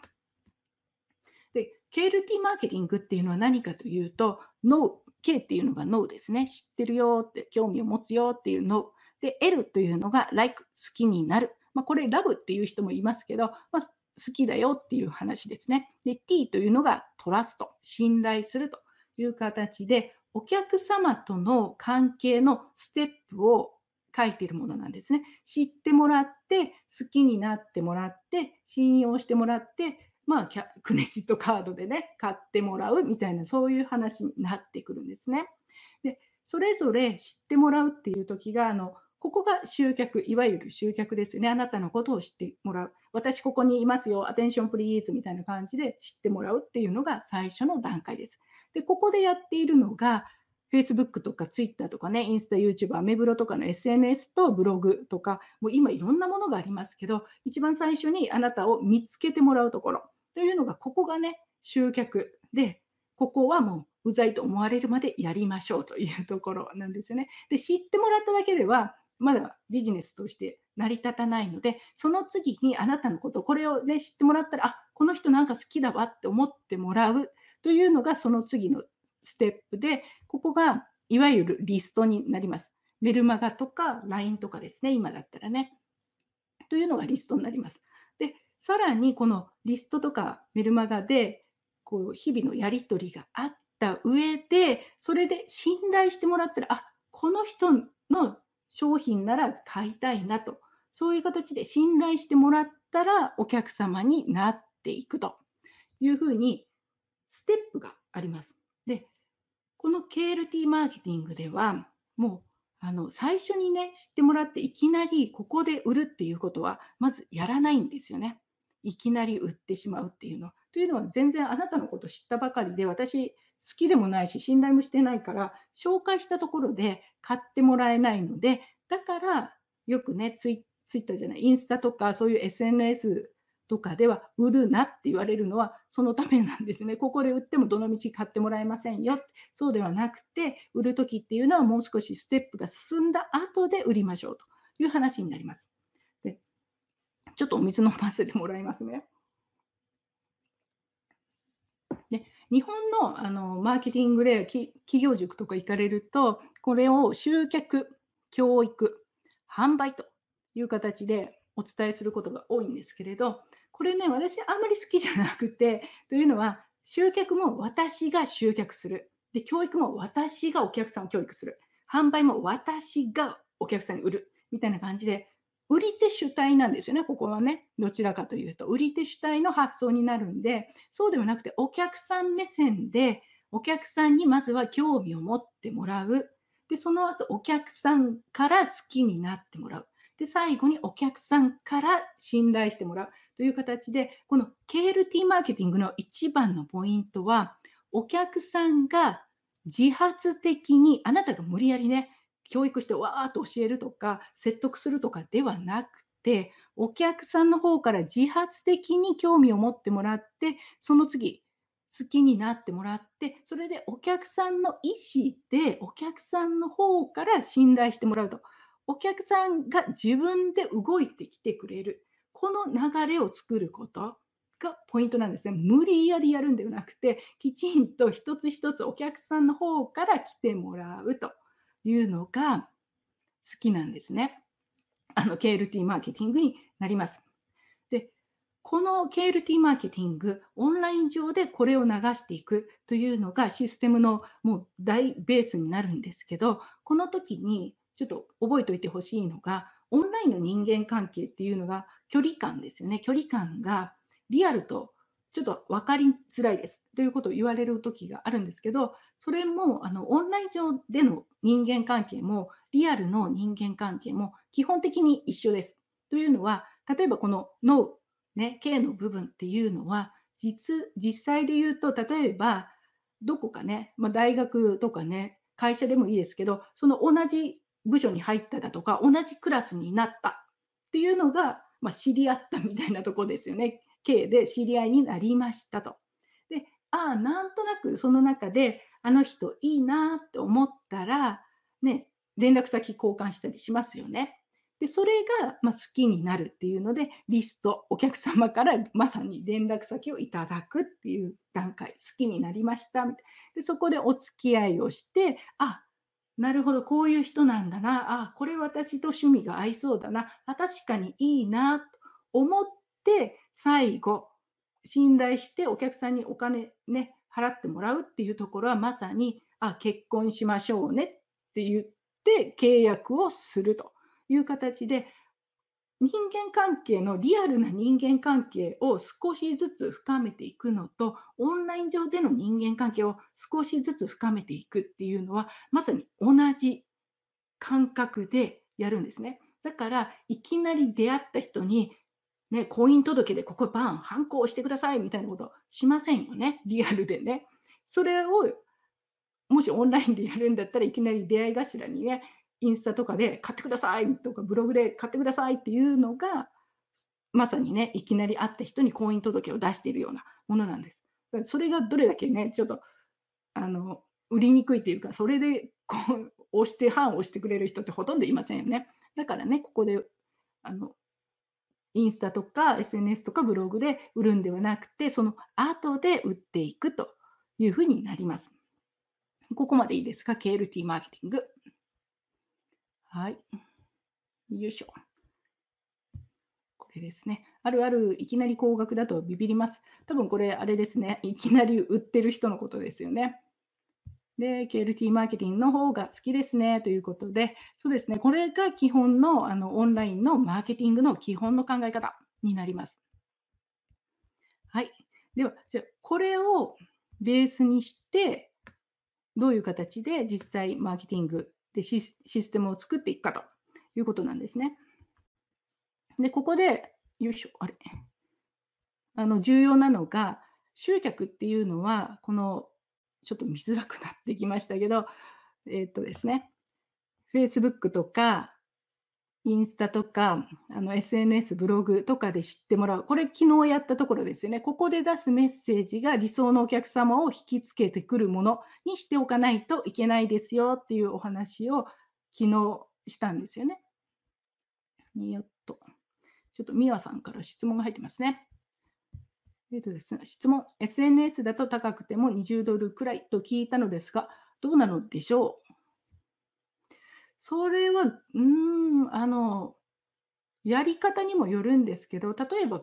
で、KLT マーケティングっていうのは何かというと、ノ K っていうのが No ですね。知ってるよって、興味を持つよっていう No。で、L というのが Like、好きになる。まあ、これ、ラブっていう人もいますけど、まあ、好きだよっていう話ですね。で、T というのがトラスト、信頼するという形で、お客様との関係のステップを書いているものなんですね。知ってもらって、好きになってもらって、信用してもらって、まあ、クレジットカードでね、買ってもらうみたいな、そういう話になってくるんですね。で、それぞれ知ってもらうっていう時が、あの、ここが集客、いわゆる集客ですよね。あなたのことを知ってもらう。私ここにいますよ。アテンションプリーズみたいな感じで知ってもらうっていうのが最初の段階です。で、ここでやっているのが、Facebook とか Twitter とかね、インスタ、YouTube、アメブロとかの SNS とブログとか、もう今いろんなものがありますけど、一番最初にあなたを見つけてもらうところというのが、ここがね、集客で、ここはもううざいと思われるまでやりましょうというところなんですよね。で、知ってもらっただけでは、まだビジネスとして成り立たないので、その次にあなたのこと、これをね、知ってもらったら、あ、この人なんか好きだわって思ってもらうというのがその次のステップで、ここがいわゆるリストになります。メルマガとか LINE とかですね、今だったらね。というのがリストになります。で、さらにこのリストとかメルマガで、こう日々のやり取りがあった上で、それで信頼してもらったら、あ、この人の商品なら買いたいなと、そういう形で信頼してもらったらお客様になっていくというふうにステップがあります。で、この KLT マーケティングでは、もうあの最初にね、知ってもらっていきなりここで売るっていうことは、まずやらないんですよね。いきなり売ってしまうっていうのは。というのは、全然あなたのこと知ったばかりで、私、好きでもないし、信頼もしてないから、紹介したところで買ってもらえないので、だからよくね、ツイツイッターじゃない、インスタとかそういう SNS とかでは売るなって言われるのはそのためなんですね。ここで売ってもどのみち買ってもらえませんよ。そうではなくて、売るときっていうのはもう少しステップが進んだ後で売りましょうという話になります。でちょっとお水飲ませてもらいますね。で日本のあのマーケティングで企業塾とか行かれると、これを集客、教育、販売という形でお伝えすることが多いんですけれど、これね、私あんまり好きじゃなくて、というのは、集客も私が集客する。で、教育も私がお客さんを教育する。販売も私がお客さんに売る。みたいな感じで、売り手主体なんですよね、ここはね。どちらかというと、売り手主体の発想になるんで、そうではなくて、お客さん目線で、お客さんにまずは興味を持ってもらう。で、その後、お客さんから好きになってもらう。で、最後にお客さんから信頼してもらうという形で、この KLT マーケティングの一番のポイントは、お客さんが自発的に、あなたが無理やりね、教育してわーっと教えるとか、説得するとかではなくて、お客さんの方から自発的に興味を持ってもらって、その次、好きになってもらって、それでお客さんの意思で、お客さんの方から信頼してもらうと。お客さんが自分で動いてきてくれる。この流れを作ることがポイントなんですね。無理やりやるんではなくて、きちんと一つ一つお客さんの方から来てもらうというのが好きなんですね。あの、KLT マーケティングになります。で、この KLT マーケティング、オンライン上でこれを流していくというのがシステムのもう大ベースになるんですけど、この時にちょっと覚えておいてほしいのが、オンラインの人間関係っていうのが距離感ですよね。距離感がリアルとちょっと分かりづらいですということを言われる時があるんですけど、それもあのオンライン上での人間関係もリアルの人間関係も基本的に一緒です。というのは、例えばこの脳、ね、K の部分っていうのは実、実際で言うと、例えばどこかね、まあ、大学とかね、会社でもいいですけど、その同じ部署に入っただとか、同じクラスになったっていうのが、まあ、知り合ったみたいなとこですよね。K で知り合いになりましたと。で、ああ、なんとなくその中で、あの人いいなって思ったら、ね、連絡先交換したりしますよね。で、それが、ま好きになるっていうので、リスト、お客様からまさに連絡先をいただくっていう段階、好きになりましたみたいなで、そこでお付き合いをして、あ、なるほど、こういう人なんだな。あ、これ私と趣味が合いそうだな。あ、確かにいいなと思って、最後、信頼してお客さんにお金ね、払ってもらうっていうところはまさに、あ、結婚しましょうねって言って契約をするという形で、人間関係のリアルな人間関係を少しずつ深めていくのと、オンライン上での人間関係を少しずつ深めていくっていうのは、まさに同じ感覚でやるんですね。だから、いきなり出会った人に、ね、婚姻届でここバン、反抗してくださいみたいなことしませんよね。リアルでね。それを、もしオンラインでやるんだったらいきなり出会い頭にね、インスタとかで買ってくださいとかブログで買ってくださいっていうのがまさにねいきなり会った人に婚姻届を出しているようなものなんです。それがどれだけねちょっとあの売りにくいっていうかそれでこう押して反押してくれる人ってほとんどいませんよね。だからねここであのインスタとか SNS とかブログで売るんではなくてその後で売っていくというふうになります。ここまでいいですか ?KLT マーケティング。はい。よいしょ。これですね。あるある、いきなり高額だとビビります。多分これ、あれですね。いきなり売ってる人のことですよね。で、KLT マーケティングの方が好きですねということで、そうですね。これが基本のあのオンラインのマーケティングの基本の考え方になります。はい。では、じゃ、これをベースにして、どういう形で実際マーケティングでシステムを作っていくかということなんですね。で、ここで、よいしょ、あれ。あの、重要なのが、集客っていうのは、この、ちょっと見づらくなってきましたけど、えっ、とですね、Facebook とか、インスタとか、あの SNS、ブログとかで知ってもらう。これ昨日やったところですよね。ここで出すメッセージが理想のお客様を引きつけてくるものにしておかないといけないですよっていうお話を昨日したんですよね。よっと。ちょっとミワさんから質問が入ってますね。えっ、とですね、質問。SNS だと高くても20ドルくらいと聞いたのですが、どうなのでしょう？それは、うーん、あの、やり方にもよるんですけど、例えば、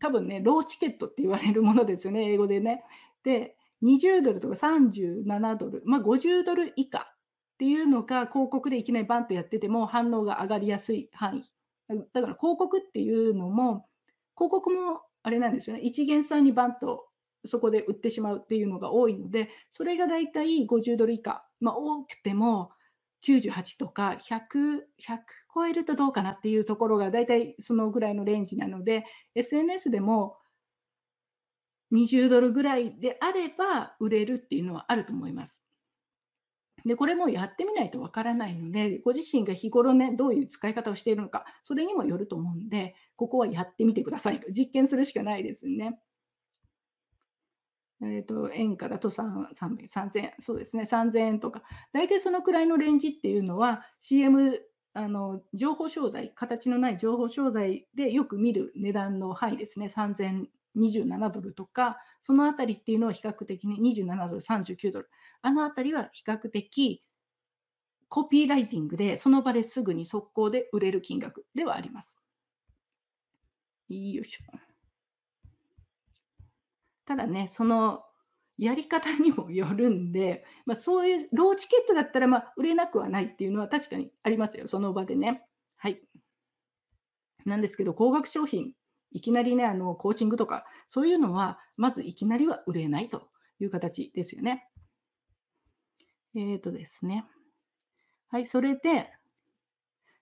多分ね、ローチケットって言われるものですよね、英語でね。で、20ドルとか37ドル、まあ、50ドル以下っていうのが広告でいきなりバンとやってても反応が上がりやすい範囲。だから広告っていうのも、広告もあれなんですよね、一元さんにバンとそこで売ってしまうっていうのが多いので、それがだいたい50ドル以下、まあ、多くても98とか100、100超えるとどうかなっていうところが大体そのぐらいのレンジなので、SNS でも20ドルぐらいであれば売れるっていうのはあると思います。で、これもやってみないとわからないので、ご自身が日頃ね、どういう使い方をしているのか、それにもよると思うんで、ここはやってみてくださいと。実験するしかないですね。えっ、ー、と、円価だと3000円、そうですね、3000円とか、大体そのくらいのレンジっていうのは、CM、あの情報商材、形のない情報商材でよく見る値段の範囲ですね、3000 27ドルとか、そのあたりっていうのは比較的に27ドル、39ドル、あのあたりは比較的コピーライティングでその場ですぐに速攻で売れる金額ではあります。よいしょ。ただね、そのやり方にもよるんで、まあ、そういうローチケットだったらまあ売れなくはないっていうのは確かにありますよ、その場でね。はい。なんですけど、高額商品、いきなりね、あのコーチングとか、そういうのは、まずいきなりは売れないという形ですよね。えっ、ー、とですね。はい、それで、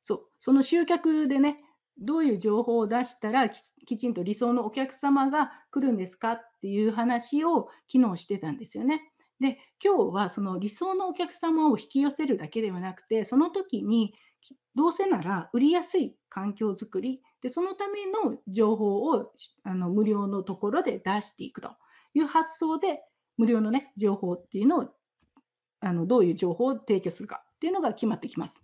そう、その集客でね、どういう情報を出したらきちんと理想のお客様が来るんですかっていう話を昨日してたんですよね。で、今日はその理想のお客様を引き寄せるだけではなくて、その時にどうせなら売りやすい環境づくり、でそのための情報をあの無料のところで出していくという発想で、無料のね、情報っていうのを、あのどういう情報を提供するかっていうのが決まってきます。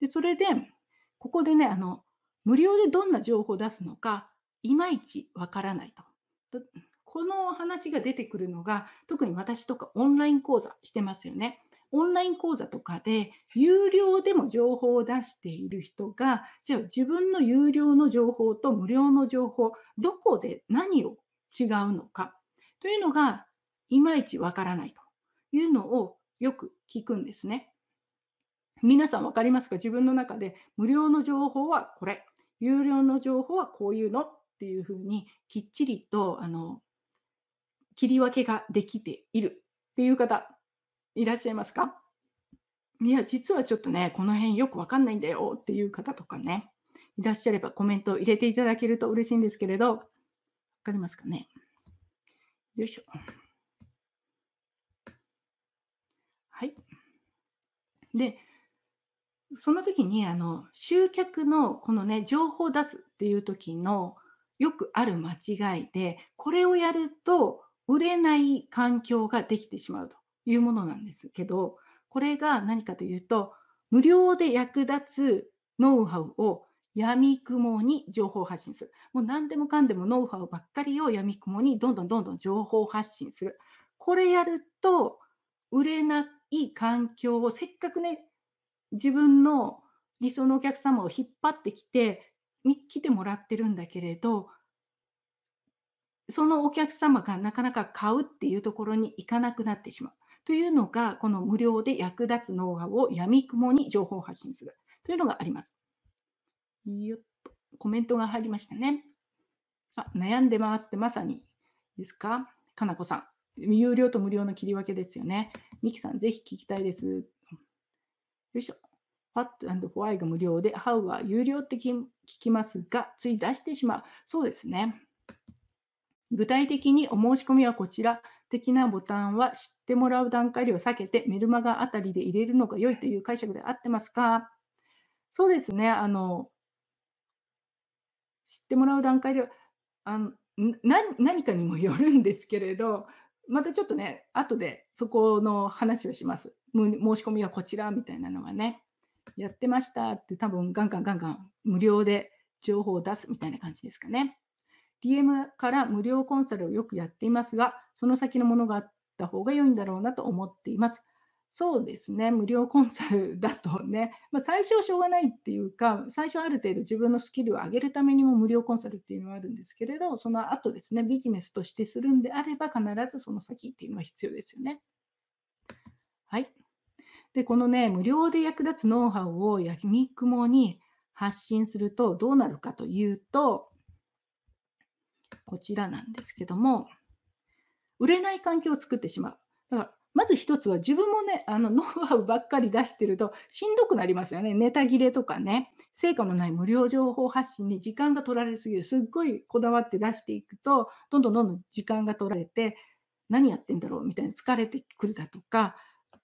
でそれで、ここでね、あの、無料でどんな情報を出すのか、いまいちわからないと。この話が出てくるのが、特に私とかオンライン講座してますよね。オンライン講座とかで、有料でも情報を出している人が、じゃあ自分の有料の情報と無料の情報、どこで何を違うのかというのが、いまいちわからないというのをよく聞くんですね。皆さん分かりますか？自分の中で無料の情報はこれ、有料の情報はこういうのっていうふうにきっちりとあの切り分けができているっていう方いらっしゃいますか？いや、実はちょっとね、この辺よくわかんないんだよっていう方とかね、いらっしゃればコメントを入れていただけると嬉しいんですけれど、わかりますかね？よいしょ。はい。で、その時にあの集客のこのね情報を出すっていう時のよくある間違いでこれをやると売れない環境ができてしまうというものなんですけどこれが何かというと無料で役立つノウハウを闇雲に情報発信する。もう何でもかんでもノウハウばっかりを闇雲にどんどんどんどん情報発信する。これやると売れない環境をせっかくね自分の理想のお客様を引っ張ってきて来てもらってるんだけれどそのお客様がなかなか買うっていうところに行かなくなってしまうというのがこの無料で役立つノウハウを闇雲に情報発信するというのがあります。よっとコメントが入りましたね。あ、悩んでますってまさにですか？かなこさん。有料と無料の切り分けですよね。ミキさん、ぜひ聞きたいです。よいしょ。What and Why が無料で、How は有料って聞きますが、つい出してしまう。そうですね。具体的にお申し込みはこちら的なボタンは知ってもらう段階では避けてメルマガあたりで入れるのが良いという解釈で合ってますか？そうですね。あの、知ってもらう段階では、あの何かにもよるんですけれど、またちょっとね、後でそこの話をします。申し込みはこちらみたいなのはね、やってましたって多分ガンガンガンガン無料で情報を出すみたいな感じですかね。DM から無料コンサルをよくやっていますが、その先のものがあった方が良いんだろうなと思っています。そうですね、無料コンサルだとね、まあ、最初はしょうがないっていうか、最初はある程度自分のスキルを上げるためにも無料コンサルっていうのはあるんですけれど、その後ですね、ビジネスとしてするんであれば、必ずその先っていうのは必要ですよね。はい。で、このね、無料で役立つノウハウを焼肉もに発信するとどうなるかというと、こちらなんですけども、売れない環境を作ってしまう。だからまず一つは自分もね、あのノウハウばっかり出してるとしんどくなりますよね。ネタ切れとかね、成果のない無料情報発信に時間が取られすぎる。すっごいこだわって出していくと、どんどんどんどん時間が取られて、何やってんだろうみたいな疲れてくるだとか、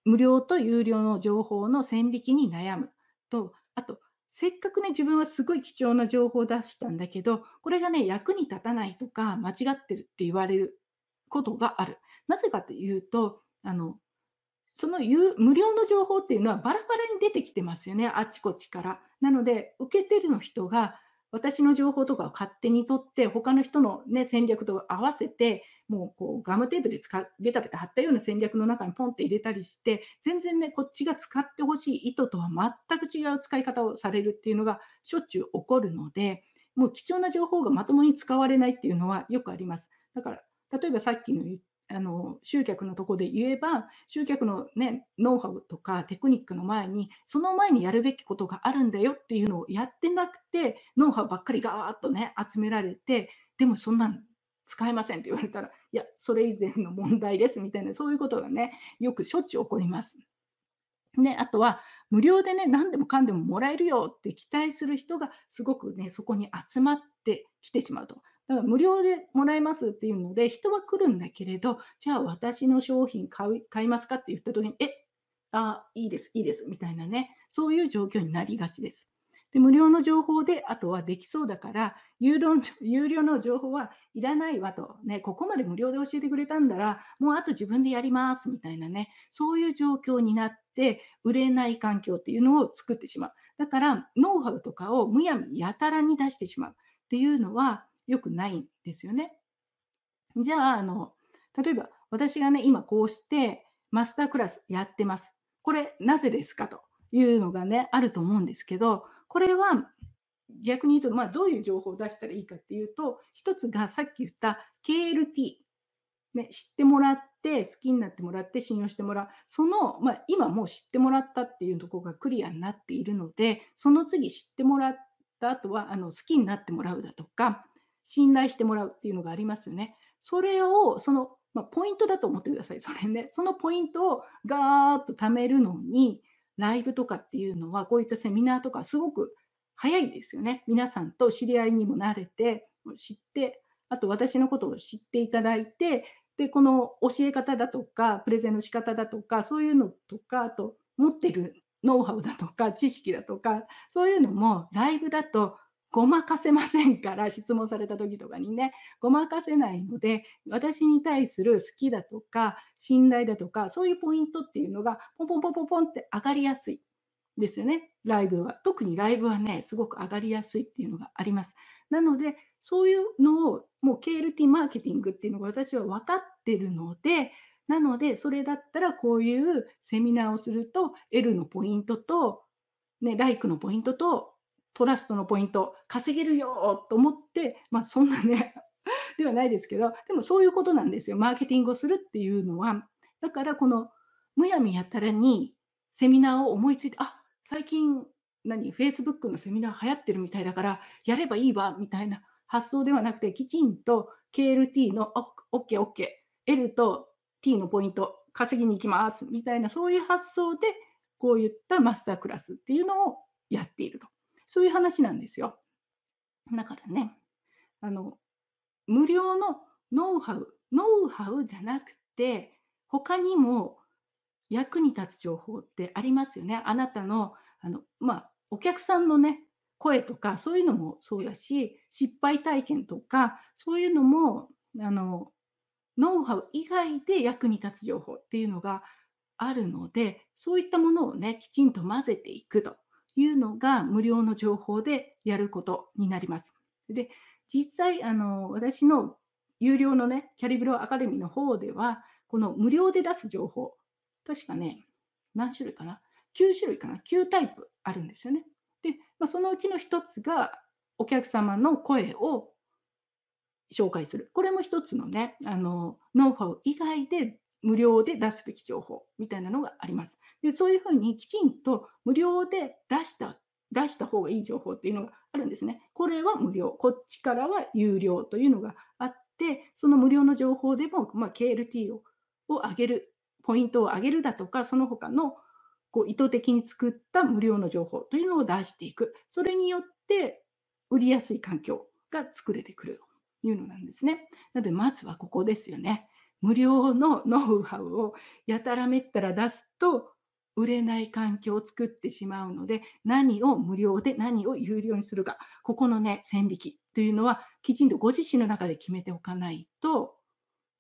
無料と有料の情報の線引きに悩むと、あと、せっかくね、自分はすごい貴重な情報を出したんだけど、これがね、役に立たないとか、間違ってるって言われることがある。なぜかというと、あの、その無料の情報っていうのはバラバラに出てきてますよね、あちこちから。なので、受けてるの人が私の情報とかを勝手に取って、他の人の、ね、戦略と合わせて、もうこうガムテープで使ベタベタ貼ったような戦略の中にポンって入れたりして、全然ね、こっちが使ってほしい意図とは全く違う使い方をされるっていうのがしょっちゅう起こるので、もう貴重な情報がまともに使われないっていうのはよくあります。だから、例えばさっきの言っあの集客のとこで言えば集客の、ね、ノウハウとかテクニックの前にその前にやるべきことがあるんだよっていうのをやってなくてノウハウばっかりガーッとね集められてでもそんなん使えませんって言われたらいやそれ以前の問題ですみたいなそういうことがねよくしょっちゅう起こります。ね、あとは無料でね何でもかんでももらえるよって期待する人がすごくねそこに集まってきてしまうと。だから無料でもらえますっていうので、人は来るんだけれど、じゃあ私の商品買い買いますかって言った時に、え、あ、いいです、いいです、みたいなね、そういう状況になりがちです。で無料の情報で、あとはできそうだから、有料有料の情報はいらないわと、ね、ここまで無料で教えてくれたんだら、もうあと自分でやりますみたいなね、そういう状況になって、売れない環境っていうのを作ってしまう。だから、ノウハウとかをむやみやたらに出してしまうっていうのは、良くないんですよね。じゃあ、あの、例えば私がね、今こうしてマスタークラスやってます。これなぜですか？というのがね、あると思うんですけど、これは逆に言うと、まあ、どういう情報を出したらいいかっていうと、一つがさっき言った KLT、ね、知ってもらって、好きになってもらって、信用してもらう。その、まあ、今もう知ってもらったっていうところがクリアになっているので、その次知ってもらった後は、あの好きになってもらうだとか、信頼してもらうっていうのがありますよね。それを、その、まあ、ポイントだと思ってください。それね。そのポイントをガーッと貯めるのに、ライブとかっていうのは、こういったセミナーとかすごく早いですよね。皆さんと知り合いにもなれて、知って、あと私のことを知っていただいて、で、この教え方だとか、プレゼンの仕方だとか、そういうのとか、あと持ってるノウハウだとか、知識だとか、そういうのもライブだとごまかせませんから 質問された時とかにね。ごまかせないので私に対する好きだとか信頼だとかそういうポイントっていうのがポンポンポンポンポンって上がりやすい。ですよね。ライブは。特にライブはねすごく上がりやすいっていうのがあります。なのでそういうのをもう KLT マーケティングっていうのが私は分かってるのでなのでそれだったらこういうセミナーをすると L のポイントとね、ライクのポイントとトラストのポイント稼げるよと思って、まあそんなね ではないですけど、でもそういうことなんですよ。マーケティングをするっていうのは。だからこのむやみやたらにセミナーを思いついて、あ最近何、Facebook のセミナー流行ってるみたいだから、やればいいわみたいな、発想ではなくて、きちんと KLT の OKOK、L と T のポイント稼ぎに行きますみたいな、そういう発想で、こういったマスタークラスっていうのをやっていると。そういう話なんですよ。だからね、あの、無料のノウハウ、ノウハウじゃなくて、他にも役に立つ情報ってありますよね。あなたの、あの、まあ、お客さんのね、声とか、そういうのもそうだし、失敗体験とか、そういうのも、あの、ノウハウ以外で役に立つ情報っていうのがあるので、そういったものをね、きちんと混ぜていくというのが無料の情報でやることになります。で、実際、あの、私の有料のね、キャリブロアカデミーの方では、この無料で出す情報、確かね、何種類かな ?9 種類かな ?9 タイプあるんですよね。で、まあ、そのうちの一つが、お客様の声を紹介する。これも一つのね、あの、ノウハウ以外で無料で出すべき情報みたいなのがあります。で、そういうふうにきちんと無料で出した、出した方がいい情報っていうのがあるんですね。これは無料、こっちからは有料というのがあって、その無料の情報でも、まあ、KLT をを上げる、ポイントを上げるだとか、その他のこう意図的に作った無料の情報というのを出していく。それによって売りやすい環境が作れてくるいうのなんですね。なので、まずはここですよね。無料の ノウハウをやたらめったら出すと売れない環境を作ってしまうので、何を無料で何を有料にするか、ここのね、線引きというのはきちんとご自身の中で決めておかないと、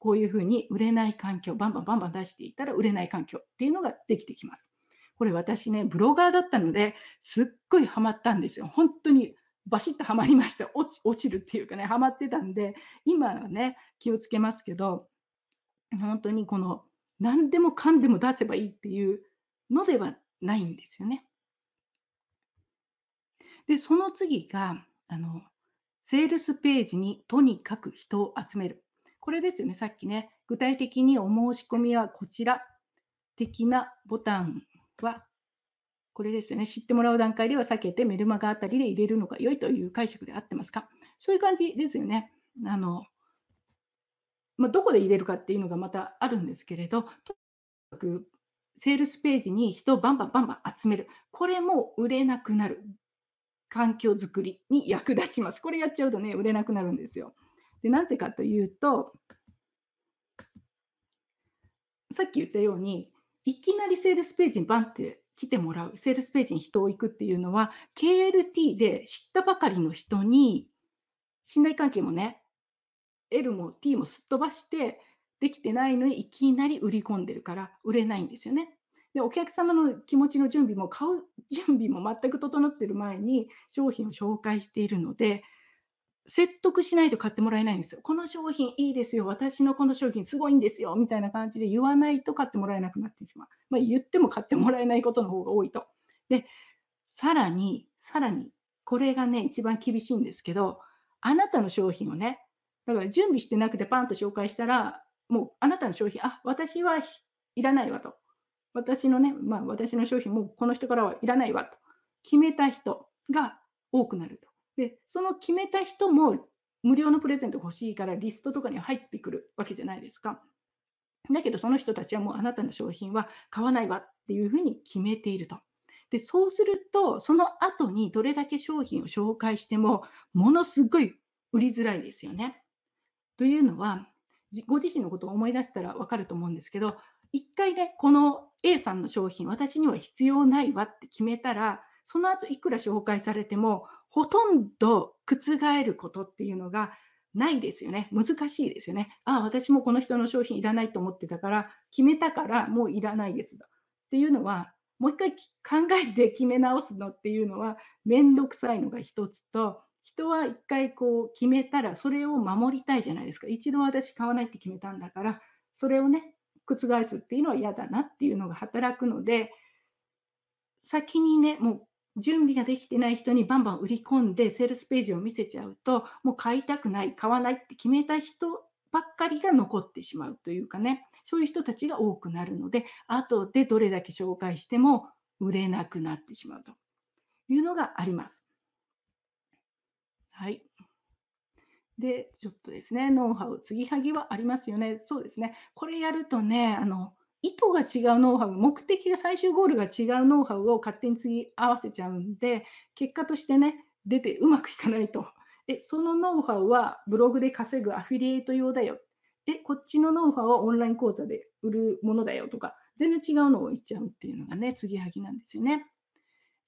こういうふうに売れない環境、バンバンバンバン出していたら売れない環境っていうのができてきます。これ私ね、ブロガーだったので、すっごいハマったんですよ。本当にバシッとハマりました。落ち落ちるっていうかね、ハマってたんで、今はね、気をつけますけど、本当にこの何でもかんでも出せばいいっていうのではないんですよね。で、その次が、あの、セールスページにとにかく人を集める。これですよね、さっきね、具体的にお申し込みはこちら的なボタンは、これですね、知ってもらう段階では避けてメルマガあたりで入れるのが良いという解釈で合ってますか？そういう感じですよね。あの、まあ、どこで入れるかっていうのがまたあるんですけれど、とにかくセールスページに人をバンバンバンバン集める。これも売れなくなる環境づくりに役立ちます。これやっちゃうとね、売れなくなるんですよ。でなぜかというと、さっき言ったように、いきなりセールスページにバンって来てもらう、セールスページに人を行くっていうのは、KLT で知ったばかりの人に、信頼関係もね、L も T もすっ飛ばしてできてないのにいきなり売り込んでるから売れないんですよね。でお客様の気持ちの準備も買う準備も全く整ってる前に商品を紹介しているので説得しないと買ってもらえないんですよ。この商品いいですよ。私のこの商品すごいんですよ。みたいな感じで言わないと買ってもらえなくなってしまう。まあ、言っても買ってもらえないことの方が多いと。で、さらに、さらに、これがね、一番厳しいんですけど、あなたの商品をね、だから準備してなくてパンと紹介したら、もうあなたの商品、あ、私はいらないわと。私のね、まあ私の商品もうこの人からはいらないわと。決めた人が多くなると。で、その決めた人も無料のプレゼント欲しいからリストとかに入ってくるわけじゃないですか。だけどその人たちはもうあなたの商品は買わないわっていうふうに決めていると。で、そうすると、その後にどれだけ商品を紹介しても、ものすごい売りづらいですよね。というのは、ご自身のことを思い出したらわかると思うんですけど、一回ね、この A さんの商品、私には必要ないわって決めたら、その後いくら紹介されても、ほとんど覆ることっていうのがないですよね。難しいですよね。ああ、私もこの人の商品いらないと思ってたから、決めたからもういらないですっていうのは、もう一回考えて決め直すのっていうのは、めんどくさいのが一つと、人は一回こう決めたら、それを守りたいじゃないですか。一度私買わないって決めたんだから、それをね、覆すっていうのは嫌だなっていうのが働くので、先にね、もう準備ができてない人にバンバン売り込んでセールスページを見せちゃうともう買いたくない買わないって決めた人ばっかりが残ってしまうというかねそういう人たちが多くなるので後でどれだけ紹介しても売れなくなってしまうというのがあります。はい。で、ちょっとですね、ノウハウ、継ぎはぎはありますよね。そうですね。これやるとね、あの、意図が違うノウハウ、目的が最終ゴールが違うノウハウを勝手に継ぎ合わせちゃうんで、結果としてね、出てうまくいかないと。え、そのノウハウはブログで稼ぐアフィリエイト用だよ。え、こっちのノウハウはオンライン講座で売るものだよとか、全然違うのを言っちゃうっていうのがね、継ぎはぎなんですよね。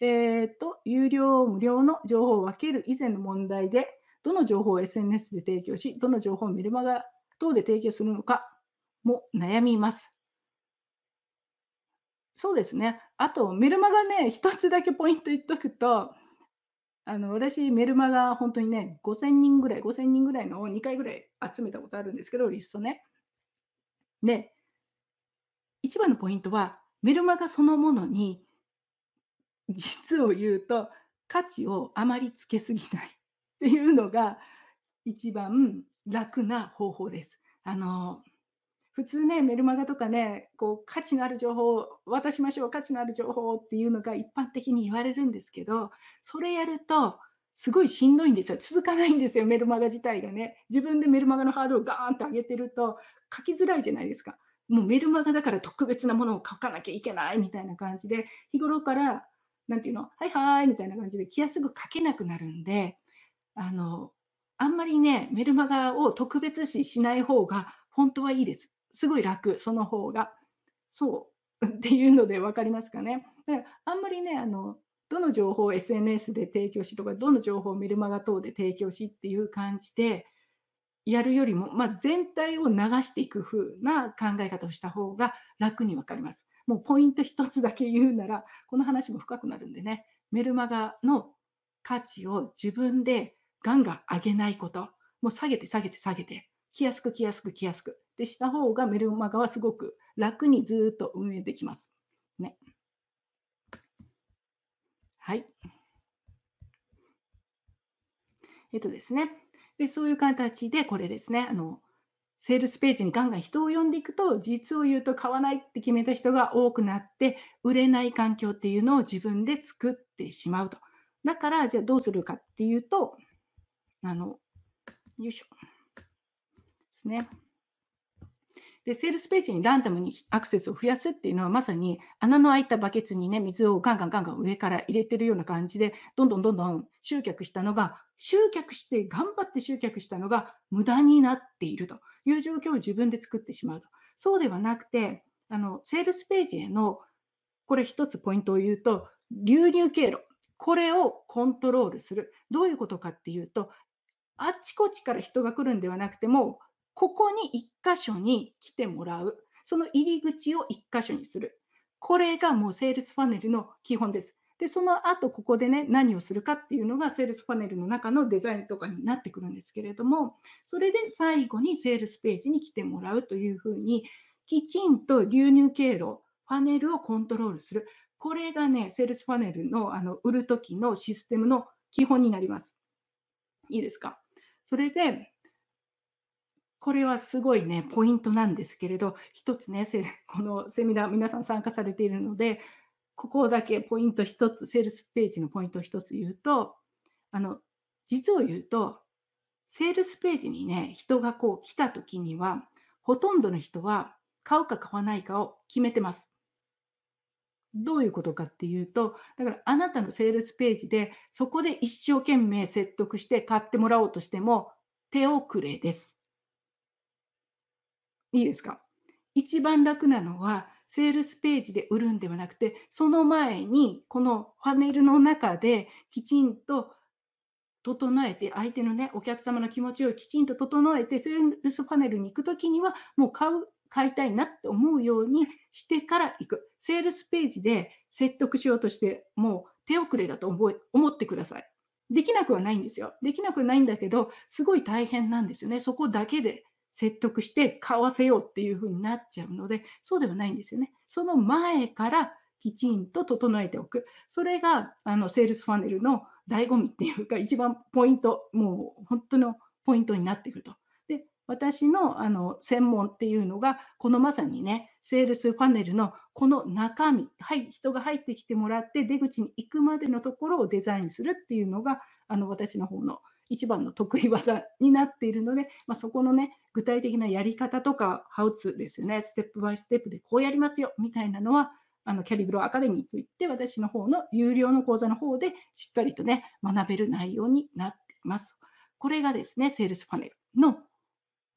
えっ、と、有料、無料の情報を分ける以前の問題で、どの情報を SNS で提供し、どの情報をメルマガ等で提供するのかも悩みます。そうですね。あと、メルマガね、一つだけポイント言っとくと、あの私、メルマガ本当にね、5000人ぐらい、5000人ぐらいのを2回ぐらい集めたことあるんですけど、リストね。で、一番のポイントは、メルマガそのものに、実を言うと、価値をあまりつけすぎない。っていうのが一番楽な方法です。あの普通ね、メルマガとかね、こう価値のある情報を渡しましょう、価値のある情報っていうのが一般的に言われるんですけど、それやると、すごいしんどいんですよ。続かないんですよ、メルマガ自体がね。自分でメルマガのハードルをガーンと上げてると、書きづらいじゃないですか。もうメルマガだから特別なものを書かなきゃいけないみたいな感じで、日頃から、なんていうの、はいはいみたいな感じで気安く書けなくなるんで、あの、あんまりね、メルマガを特別視しない方が本当はいいです。すごい楽、その方が。そう っていうので分かりますかね。だからあんまりね、あの、どの情報を SNS で提供しとか、どの情報をメルマガ等で提供しっていう感じでやるよりも、まあ、全体を流していく風な考え方をした方が楽に分かります。もうポイント一つだけ言うなら、この話も深くなるんでね、メルマガの価値を自分でガンガン上げないこと。もう下げて下げて下げて、来やすく来やすく来やすく。でした方がメルマガはすごく楽にずっと運営できます。ね。はい。えっとですね。で、そういう形で、これですね。あの、セールスページにガンガン人を呼んでいくと、実を言うと買わないって決めた人が多くなって、売れない環境っていうのを自分で作ってしまうと。だから、じゃあどうするかっていうと、あの、よいしょ。ですね。で、セールスページにランダムにアクセスを増やすっていうのはまさに穴の開いたバケツにね、水をガンガンガンガン上から入れてるような感じで、どんどんどんどん集客したのが、集客して、頑張って集客したのが無駄になっているという状況を自分で作ってしまうと。そうではなくて、あの、セールスページへの、これ一つポイントを言うと、流入経路。これをコントロールする。どういうことかっていうと、あっちこっちから人が来るんではなくても、ここに1箇所に来てもらう。その入り口を1箇所にする。これがもうセールスパネルの基本です。で、その後、ここでね、何をするかっていうのが、セールスパネルの中のデザインとかになってくるんですけれども、それで最後にセールスページに来てもらうというふうに、きちんと流入経路、パネルをコントロールする。これがね、セールスパネルのあの売るときのシステムの基本になります。いいですか？それで、これはすごいね、ポイントなんですけれど、一つね、このセミナー、皆さん参加されているので、ここだけポイント一つ、セールスページのポイント一つ言うと、あの、実を言うと、セールスページにね、人がこう来た時には、ほとんどの人は買うか買わないかを決めてます。どういうことかっていうと、だからあなたのセールスページで、そこで一生懸命説得して買ってもらおうとしても、手遅れです。いいですか？一番楽なのは、セールスページで売るんではなくて、その前に、このパネルの中できちんと整えて、相手のね、お客様の気持ちをきちんと整えて、セールスパネルに行くときには、もう買う買いたいなって思うようにしてから行く。セールスページで説得しようとして、もう手遅れだと思思ってください。できなくはないんですよ。できなくはないんだけど、すごい大変なんですよね。そこだけで説得して買わせようっていうふうになっちゃうので、そうではないんですよね。その前からきちんと整えておく。それがあのセールスファネルの醍醐味っていうか、一番ポイント、もう本当のポイントになってくると。で私のあの専門っていうのが、このまさにね、セールスパネルのこの中身、はい、人が入ってきてもらって出口に行くまでのところをデザインするっていうのが、あの私の方の一番の得意技になっているので、まあ、そこのね、具体的なやり方とか、ハウツーですよね、ステップバイステップでこうやりますよみたいなのは、あのキャリブロアカデミーといって、私の方の有料の講座の方でしっかりとね、学べる内容になっています。これがですね、セールスパネルの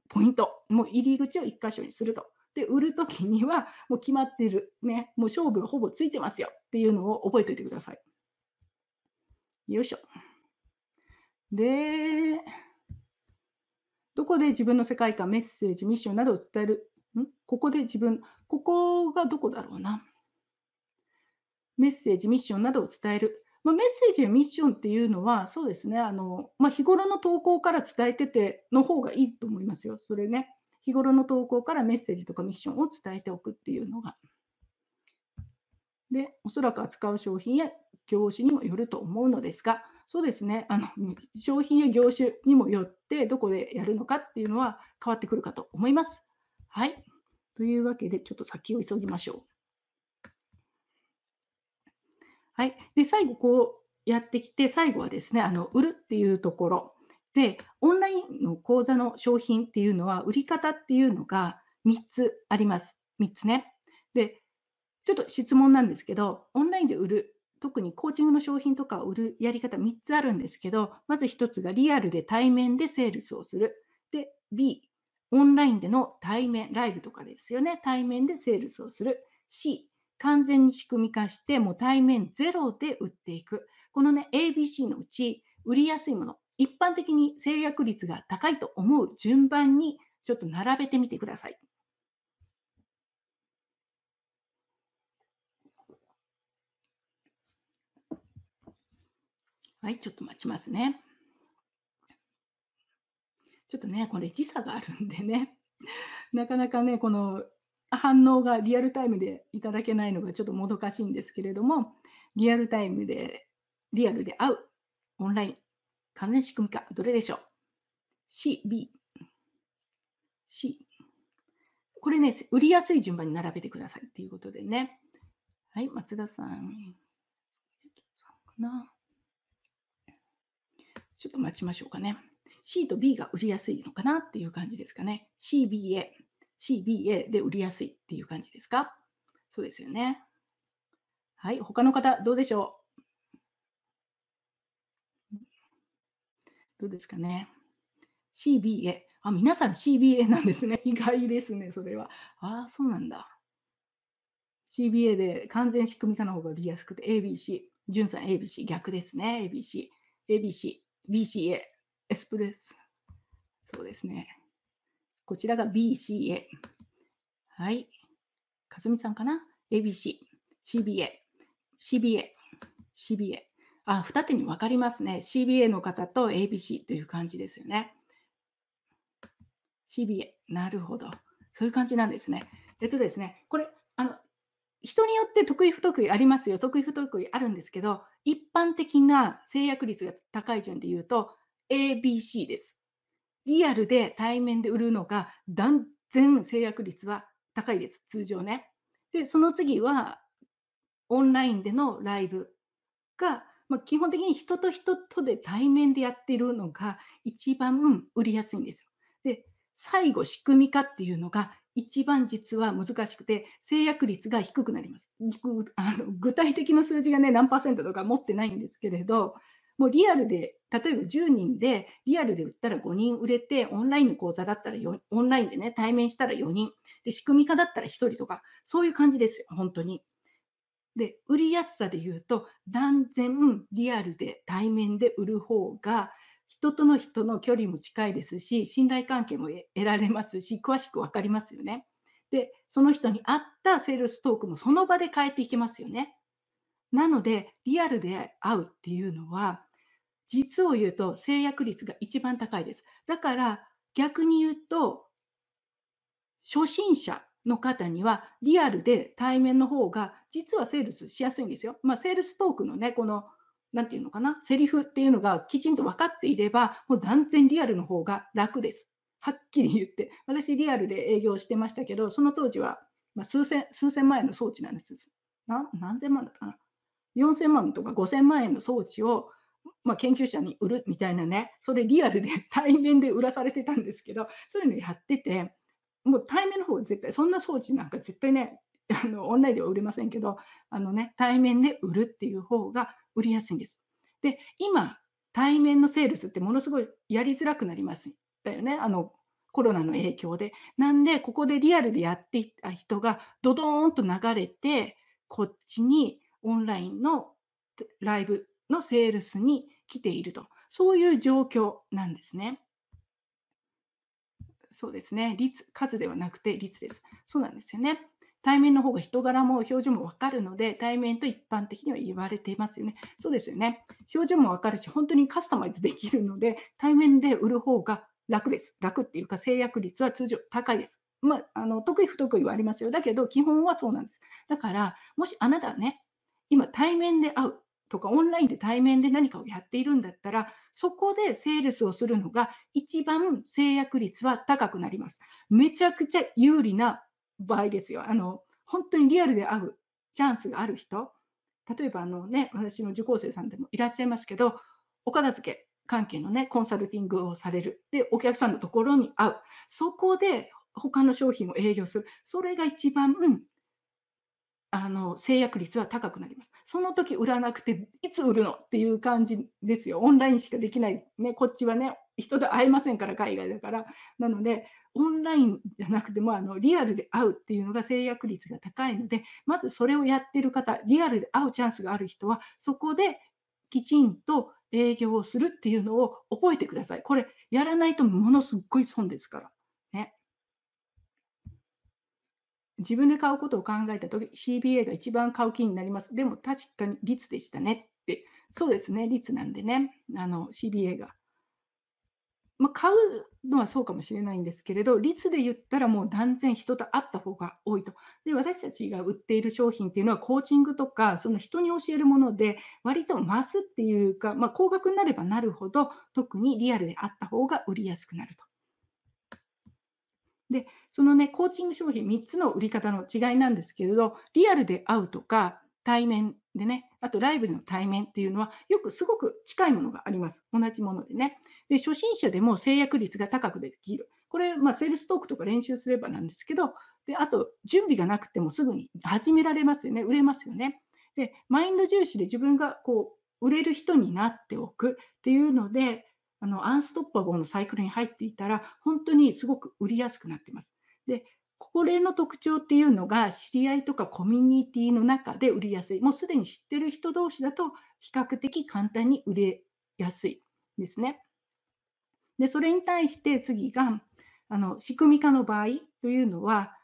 ポイント。もう入り口を1箇所にすると。で、売るときにはもう決まってる。ね、もう勝負がほぼついてますよっていうのを覚えておいてください。よいしょ。で、どこで自分の世界観、メッセージ、ミッションなどを伝える？ん？ここで自分、ここがどこだろうな。メッセージ、ミッションなどを伝える。まあ、メッセージやミッションっていうのは、そうですね、あのまあ、日頃の投稿から伝えてての方がいいと思いますよ。それね、日頃の投稿からメッセージとかミッションを伝えておくっていうのが。で、おそらく扱う商品や業種にもよると思うのですが、そうですね、あの商品や業種にもよって、どこでやるのかっていうのは変わってくるかと思います。はい。というわけで、ちょっと先を急ぎましょう。はい。で、最後、こうやってきて、最後はですね、あの売るっていうところ。で、オンラインの講座の商品っていうのは、売り方っていうのが3つあります。3つね。で、ちょっと質問なんですけど、オンラインで売る、特にコーチングの商品とかを売るやり方3つあるんですけど、まず1つがリアルで対面でセールスをする。で、B、オンラインでの対面、ライブとかですよね。対面でセールスをする。C、完全に仕組み化して、もう対面ゼロで売っていく。このね、ABC のうち、売りやすいもの、一般的に制約率が高いと思う順番にちょっと並べてみてください。はい、ちょっと待ちますね。ちょっとね、これ時差があるんでね、なかなかね、この反応がリアルタイムでいただけないのがちょっともどかしいんですけれども、リアルタイムで、リアルで会う、オンライン、完全仕組み化、どれでしょう ?C、B、C。これね、売りやすい順番に並べてくださいっていうことでね。はい、松田さん。かなちょっと待ちましょうかね。C と B が売りやすいのかなっていう感じですかね。CBA。CBA で売りやすいっていう感じですか？そうですよね。はい、他の方どうでしょう？どうですかね ?CBA。あ、皆さん CBA なんですね。意外ですね、それは。ああ、そうなんだ。CBA で完全仕組み化の方が売りやすくて ABC。じゅんさん ABC。逆ですね。ABC。ABC。BCA。エスプレッソ。そうですね。こちらが BCA。はい。かすみさんかな ?ABC、CBA、CBA、CBA。あ、二手に分かりますね。CBA の方と ABC という感じですよね。CBA。なるほど。そういう感じなんですね。えっとですね、これ、あの、人によって得意不得意ありますよ。得意不得意あるんですけど、一般的な制約率が高い順で言うと、ABC です。リアルで対面で売るのが断然制約率は高いです、通常ね。で、その次はオンラインでのライブが、まあ、基本的に人と人とで対面でやっているのが一番売りやすいんですよ。で、最後仕組み化っていうのが一番実は難しくて制約率が低くなります。あの具体的な数字がね何パーセントとか持ってないんですけれどもうリアルで、例えば10人で、リアルで売ったら5人売れて、オンラインの講座だったら、オンラインでね、対面したら4人。で、仕組み化だったら1人とか、そういう感じです、本当に。で、売りやすさで言うと、断然リアルで対面で売る方が、人との人の距離も近いですし、信頼関係も得られますし、詳しく分かりますよね。で、その人に合ったセールストークもその場で変えていけますよね。なので、リアルで会うっていうのは、実を言うと制約率が一番高いです。だから逆に言うと、初心者の方にはリアルで対面の方が実はセールスしやすいんですよ。まあ、セールストークのね、この、なんていうのかな、セリフっていうのがきちんと分かっていれば、もう断然リアルの方が楽です。はっきり言って。私リアルで営業してましたけど、その当時は、ま数千、数千万円の装置なんです。な何千万だったかな？4000万とか5000万円の装置をまあ、研究者に売るみたいなね、それリアルで対面で売らされてたんですけど、そういうのやってて、もう対面の方が絶対、そんな装置なんか絶対ね、あのオンラインでは売れませんけど、あのね、対面で売るっていう方が売りやすいんです。で、今、対面のセールスってものすごいやりづらくなりますだよね。あのコロナの影響で。なんで、ここでリアルでやっていた人がドドーンと流れて、こっちにオンラインのライブのセールスに来ていると。そういう状況なんですね。そうですね。率、数ではなくて率です。そうなんですよね。対面の方が人柄も表情も分かるので、対面と一般的には言われていますよね。そうですよね。表情も分かるし、本当にカスタマイズできるので、対面で売る方が楽です。楽っていうか、制約率は通常高いです。まあ、あの得意不得意はありますよ。だけど、基本はそうなんです。だから、もしあなたはね、今対面で会うとか、オンラインで対面で何かをやっているんだったら、そこでセールスをするのが一番制約率は高くなります。めちゃくちゃ有利な場合ですよ。あの、本当にリアルで会うチャンスがある人、例えばあのね、私の受講生さんでもいらっしゃいますけど、お片付け関係のね、コンサルティングをされる。で、お客さんのところに会う。そこで他の商品を営業する。それが一番、うん、あの制約率は高くなります。その時売らなくて、いつ売るのっていう感じですよ。オンラインしかできない。ね、こっちはね、人と会えませんから、海外だから。なので、オンラインじゃなくてもあのリアルで会うっていうのが制約率が高いので、まずそれをやってる方、リアルで会うチャンスがある人は、そこできちんと営業をするっていうのを覚えてください。これ、やらないとものすっごい損ですから。ね。自分で買うことを考えたとき、CBA が一番買う気になります。でも確かに率でしたねって。そうですね、率なんでね、あの CBA が。まあ、買うのはそうかもしれないんですけれど、率で言ったらもう断然人と会った方が多いと。で、私たちが売っている商品っていうのはコーチングとか、その人に教えるもので、割と増すっていうか、まあ、高額になればなるほど、特にリアルであった方が売りやすくなると。で、そのね、コーチング商品3つの売り方の違いなんですけれど、リアルで会うとか、対面でね、あとライブでの対面っていうのは、よくすごく近いものがあります。同じものでね。で、初心者でも制約率が高くできる。これ、まあ、セールストークとか練習すればなんですけど、で、あと、準備がなくてもすぐに始められますよね。売れますよね。で、マインド重視で自分がこう、売れる人になっておくっていうので、あの、アンストッパボーのサイクルに入っていたら、本当にすごく売りやすくなってます。で、これの特徴っていうのが、知り合いとかコミュニティの中で売りやすい。もうすでに知ってる人同士だと、比較的簡単に売れやすいですね。で、それに対して次が、あの仕組み化の場合というのは、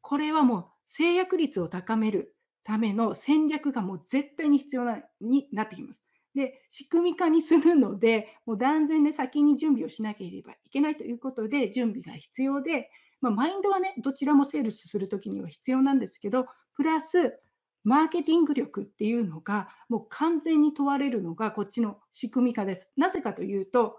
これはもう制約率を高めるための戦略がもう絶対に必要なになってきます。で、仕組み化にするので、もう断然で先に準備をしなければいけないということで、準備が必要で、まあ、マインドはね、どちらもセールスするときには必要なんですけど、プラス、マーケティング力っていうのが、もう完全に問われるのが、こっちの仕組み化です。なぜかというと、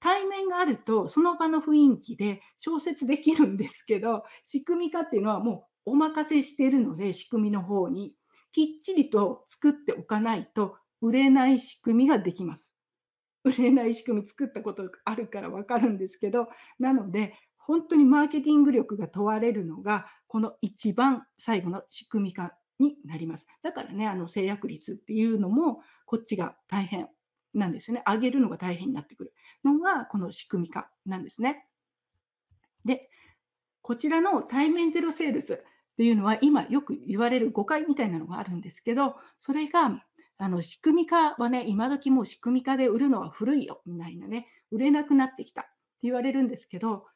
対面があると、その場の雰囲気で調節できるんですけど、仕組み化っていうのはもうお任せしているので、仕組みの方に、きっちりと作っておかないと、売れない仕組みができます。売れない仕組み作ったことあるから分かるんですけど、なので、本当にマーケティング力が問われるのが、この一番最後の仕組み化になります。だからね、あの制約率っていうのも、こっちが大変なんですね。上げるのが大変になってくるのが、この仕組み化なんですね。で、こちらの対面ゼロセールスっていうのは、今よく言われる誤解みたいなのがあるんですけど、それが、あの仕組み化はね、今時もう仕組み化で売るのは古いよみたいなね、売れなくなってきたって言われるんですけど、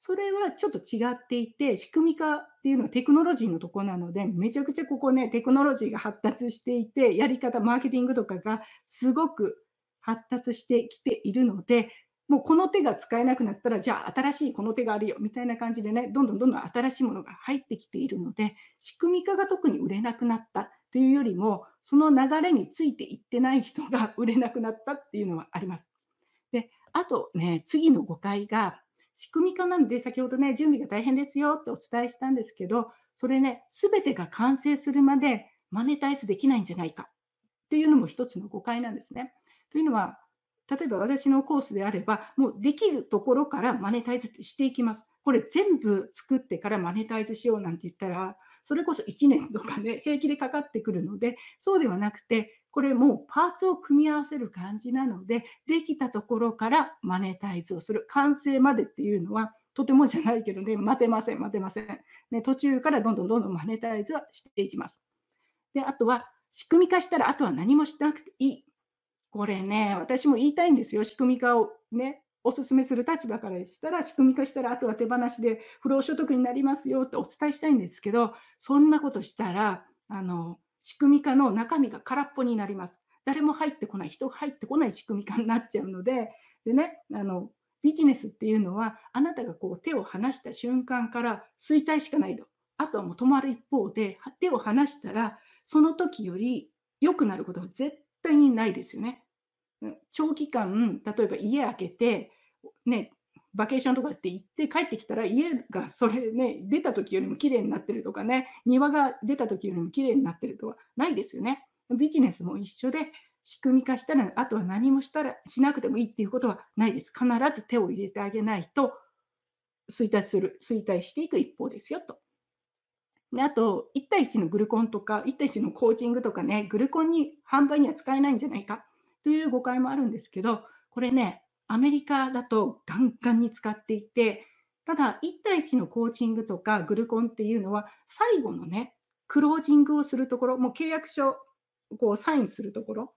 それはちょっと違っていて、仕組み化っていうのはテクノロジーのとこなので、めちゃくちゃここね、テクノロジーが発達していて、やり方、マーケティングとかがすごく発達してきているので、もうこの手が使えなくなったら、じゃあ新しいこの手があるよみたいな感じでね、どんどんどんどん新しいものが入ってきているので、仕組み化が特に売れなくなったというよりも、その流れについていってない人が 売れなくなったっていうのはあります。で、あとね、次の誤解が、仕組み化なんで、先ほどね、準備が大変ですよってお伝えしたんですけど、それね、すべてが完成するまでマネタイズできないんじゃないかっていうのも一つの誤解なんですね。というのは、例えば私のコースであれば、もうできるところからマネタイズしていきます。これ全部作ってからマネタイズしようなんて言ったら、それこそ1年とかね、平気でかかってくるので、そうではなくて、これもうパーツを組み合わせる感じなので、できたところからマネタイズをする。完成までっていうのは、とてもじゃないけどね、待てません、待てません。ね、途中からどんどんどんどんマネタイズはしていきます。で、あとは、仕組み化したら、あとは何もしなくていい。これね、私も言いたいんですよ。仕組み化をね、お勧めする立場からしたら、仕組み化したら、あとは手放しで不労所得になりますよってお伝えしたいんですけど、そんなことしたら、あの、仕組み化の中身が空っぽになります。誰も入ってこない、人が入ってこない仕組み化になっちゃうので、でね、あの、ビジネスっていうのは、あなたがこう手を離した瞬間から衰退しかないと。あとはもう止まる一方で、手を離したら、その時より良くなることは絶対にないですよね。長期間、例えば家開けて、ね、バケーションとかって行って帰ってきたら家がそれね、出た時よりも綺麗になってるとかね、庭が出た時よりも綺麗になってるとかないですよね。ビジネスも一緒で、仕組み化したら、あとは何もしたらしなくてもいいっていうことはないです。必ず手を入れてあげないと、衰退する、衰退していく一方ですよと。であと、1対1のグルコンとか、1対1のコーチングとかね、グルコンに販売には使えないんじゃないかという誤解もあるんですけど、これね、アメリカだとガンガンに使っていて、ただ、1対1のコーチングとかグルコンっていうのは、最後のね、クロージングをするところ、もう契約書、こうサインするところ、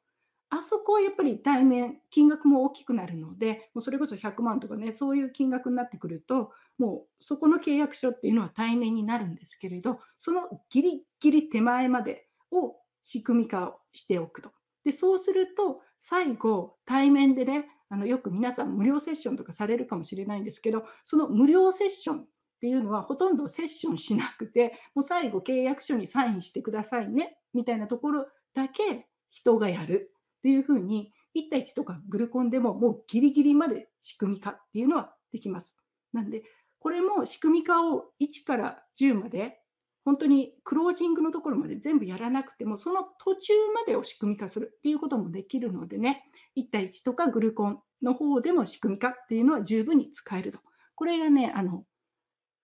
あそこはやっぱり対面、金額も大きくなるので、もうそれこそ100万とかね、そういう金額になってくると、もうそこの契約書っていうのは対面になるんですけれど、そのギリギリ手前までを仕組み化をしておくと。で、そうすると、最後、対面でね、あのよく皆さん無料セッションとかされるかもしれないんですけど、その無料セッションっていうのはほとんどセッションしなくて、もう最後契約書にサインしてくださいね、みたいなところだけ人がやるっていうふうに、1対1とかグルコンでももうギリギリまで仕組み化っていうのはできます。なんで、これも仕組み化を1から10まで、本当にクロージングのところまで全部やらなくても、その途中までを仕組み化するっていうこともできるのでね、1対1とかグルコンの方でも仕組み化っていうのは十分に使えると。これがね、あの、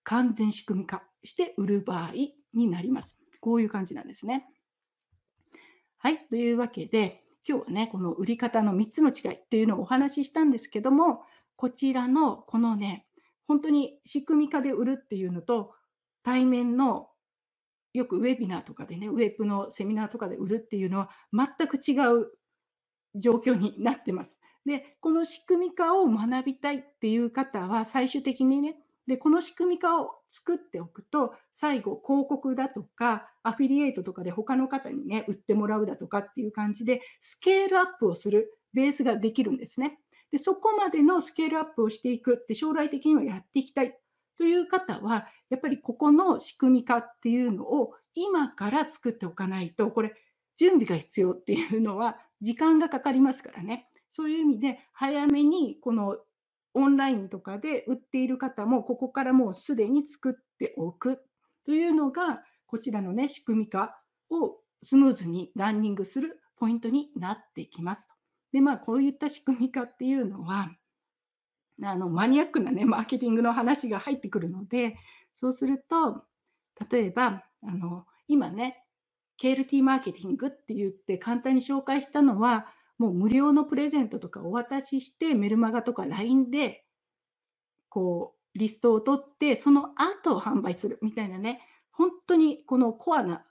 完全仕組み化して売る場合になります。こういう感じなんですね。はい。というわけで、今日はね、この売り方の3つの違いっていうのをお話ししたんですけども、こちらのこのね、本当に仕組み化で売るっていうのと、対面のよくウェビナーとかでね、ウェブのセミナーとかで売るっていうのは全く違う状況になってます。で、この仕組み化を学びたいっていう方は最終的にね、で、この仕組み化を作っておくと、最後、広告だとか、アフィリエイトとかで他の方にね、売ってもらうだとかっていう感じで、スケールアップをするベースができるんですね。で、そこまでのスケールアップをしていくって将来的にはやっていきたいという方は、やっぱりここの仕組み化っていうのを今から作っておかないと、これ、準備が必要っていうのは時間がかかりますからね。そういう意味で、早めにこのオンラインとかで売っている方も、ここからもうすでに作っておくというのが、こちらのね、仕組み化をスムーズにランニングするポイントになってきます。で、まあ、こういった仕組み化っていうのは、あのマニアックなね、マーケティングの話が入ってくるので、そうすると、例えば、あの今ね、KLT マーケティングって言って簡単に紹介したのは、もう無料のプレゼントとかお渡しして、メルマガとか LINE で、こう、リストを取って、その後販売するみたいなね、本当にこのコアな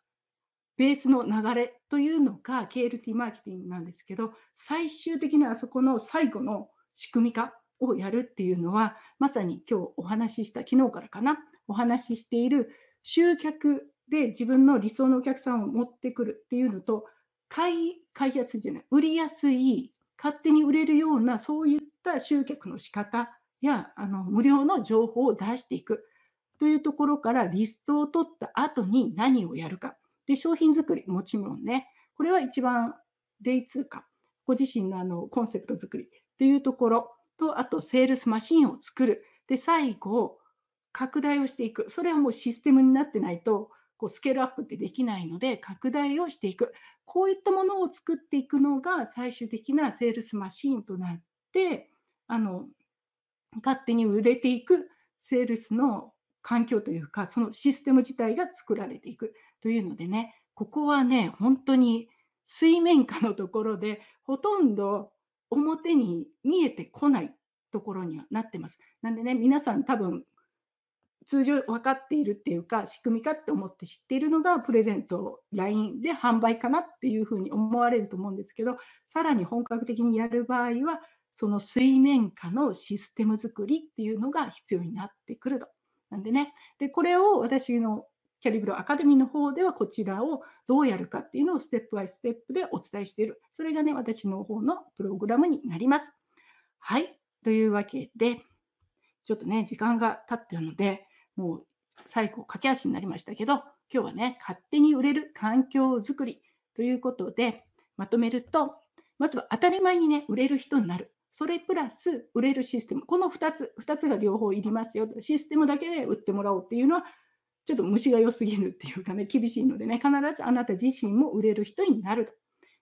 ベースの流れというのが KLT マーケティングなんですけど、最終的にはそこの最後の仕組み化をやるっていうのは、まさに今日お話しした、昨日からかな、お話ししている集客で自分の理想のお客さんを持ってくるっていうのと、買い、買いやすいじゃない、売りやすい、勝手に売れるような、そういった集客の仕方や、あの、無料の情報を出していくというところから、リストを取った後に何をやるか。で、商品作り、もちろんね、これは一番、デイツーか、ご自身のあのコンセプト作りっていうところと、あと、セールスマシンを作る。で、最後、拡大をしていく。それはもうシステムになってないと、こうスケールアップってできないので、拡大をしていく。こういったものを作っていくのが最終的なセールスマシンとなって、あの勝手に売れていくセールスの環境というか、そのシステム自体が作られていくというのでね、ここはね、本当に水面下のところで、ほとんど表に見えてこないところにはなってます。なんでね、皆さん多分通常分かっているっていうか、仕組みかって思って知っているのが、プレゼント、LINE で販売かなっていうふうに思われると思うんですけど、さらに本格的にやる場合は、その水面下のシステム作りっていうのが必要になってくると。なんでね、でこれを私のキャリブロアカデミーの方ではこちらをどうやるかっていうのをステップバイステップでお伝えしている。それがね、私の方のプログラムになります。はい。というわけで、ちょっとね、時間が経ってるので、もう最後駆け足になりましたけど、今日はね、勝手に売れる環境づくりということで、まとめると、まずは当たり前にね、売れる人になる。それプラス売れるシステム。この2つ、2つが両方いりますよ。システムだけで売ってもらおうっていうのは、ちょっと虫が良すぎるっていうかね、厳しいのでね、必ずあなた自身も売れる人になると。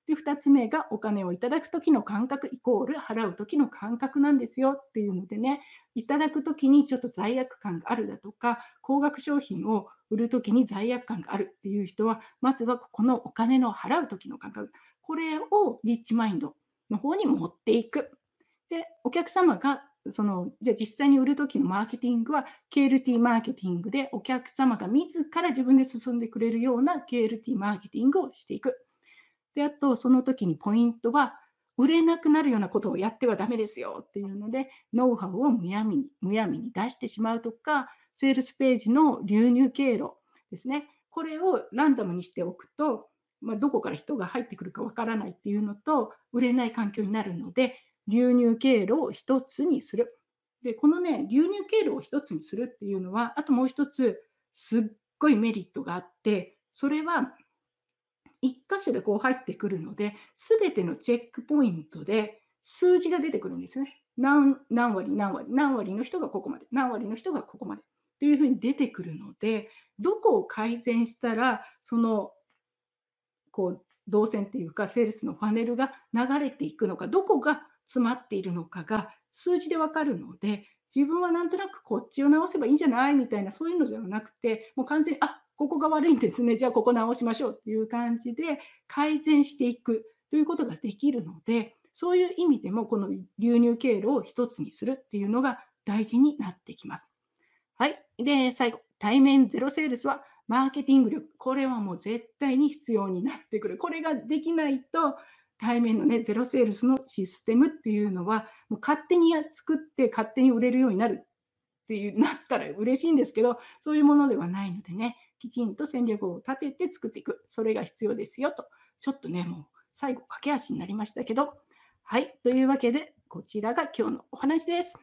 で、2つ目がお金をいただくときの感覚イコール払うときの感覚なんですよっていうのでね、いただくときにちょっと罪悪感があるだとか、高額商品を売るときに罪悪感があるっていう人は、まずはここのお金の払うときの感覚、これをリッチマインドの方に持っていく。で、お客様がそのじゃあ実際に売るときのマーケティングは KLT マーケティングでお客様が自ら自分で進んでくれるような KLT マーケティングをしていく。で、あと、その時にポイントは、売れなくなるようなことをやってはダメですよっていうので、ノウハウをむやみにむやみに出してしまうとか、セールスページの流入経路ですね。これをランダムにしておくと、まあ、どこから人が入ってくるかわからないっていうのと、売れない環境になるので、流入経路を一つにする。で、このね、流入経路を一つにするっていうのは、あともう一つ、すっごいメリットがあって、それは1箇所でこう入ってくるので、すべてのチェックポイントで数字が出てくるんですね。何何割、何割、何割の人がここまで、何割の人がここまでというふうに出てくるので、どこを改善したら、そのこう動線っていうか、セールスのパネルが流れていくのか、どこが詰まっているのかが数字でわかるので、自分はなんとなくこっちを直せばいいんじゃないみたいな、そういうのではなくて、もう完全に、あここが悪いんですね。じゃあここ直しましょうっていう感じで改善していくということができるので、そういう意味でもこの流入経路を一つにするっていうのが大事になってきます。はい。で、最後、対面ゼロセールスはマーケティング力。これはもう絶対に必要になってくる。これができないと、対面のね、ゼロセールスのシステムっていうのは、もう勝手に作って勝手に売れるようになるっていうなったら嬉しいんですけど、そういうものではないのでね、きちんと戦略を立てて作っていく。それが必要ですよと。ちょっとね、もう最後駆け足になりましたけど。はい。というわけで、こちらが今日のお話です。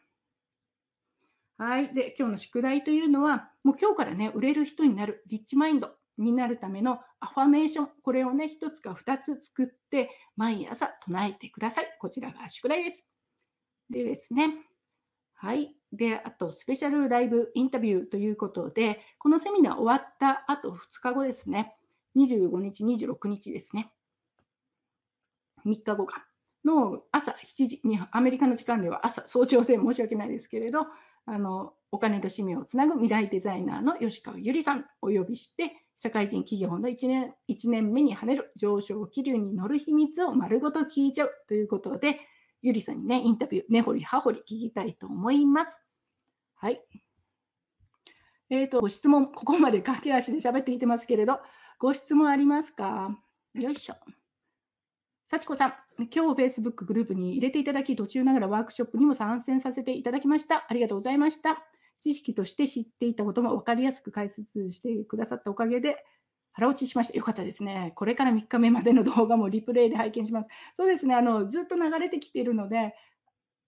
はい。で、今日の宿題というのは、もう今日からね、売れる人になる、リッチマインドになるためのアファメーション、これをね、1つか2つ作って、毎朝唱えてください。こちらが宿題です。でですね、はい。で、あと、スペシャルライブインタビューということで、このセミナー終わった後2日後ですね、25日、26日ですね、3日後か、の朝7時に、アメリカの時間では朝、早朝戦申し訳ないですけれど、あのお金と使命をつなぐ未来デザイナーの吉川ゆりさんお呼びして、社会人企業の1年 ,1 年目に跳ねる上昇気流に乗る秘密を丸ごと聞いちゃうということで、ゆりさんにね、インタビュー、根掘り葉掘り聞きたいと思います。はい。えっ、ー、と、ご質問、ここまで駆け足で喋ってきてますけれど、ご質問ありますか？よいしょ。幸子さん、今日 Facebook グループに入れていただき、途中ながらワークショップにも参戦させていただきました。ありがとうございました。知識として知っていたことも分かりやすく解説してくださったおかげで、腹落ちしました。よかったですね。これから3日目までの動画もリプレイで拝見します。そうですね。あのずっと流れてきているので、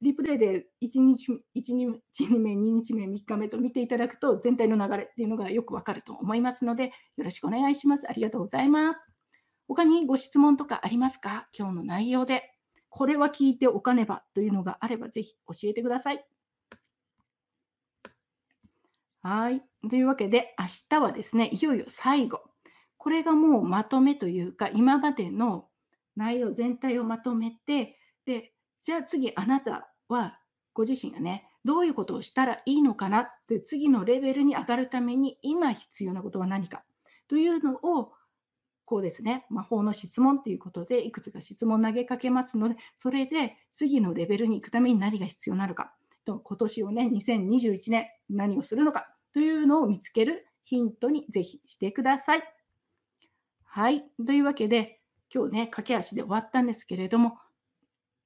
リプレイで1日 ,1 日目、2日目、3日目と見ていただくと全体の流れっていうのがよくわかると思いますので、よろしくお願いします。ありがとうございます。他にご質問とかありますか？今日の内容で。これは聞いておかねばというのがあれば、ぜひ教えてください。はい。というわけで、明日はですね、いよいよ最後。これがもうまとめというか、今までの内容全体をまとめて、で、じゃあ次あなたはご自身がね、どういうことをしたらいいのかなって次のレベルに上がるために今必要なことは何かというのをこうですね、魔法の質問ということでいくつか質問投げかけますので、それで次のレベルに行くために何が必要なのか、と今年をね、2021年何をするのかというのを見つけるヒントにぜひしてください。はい。というわけで、今日ね、駆け足で終わったんですけれども、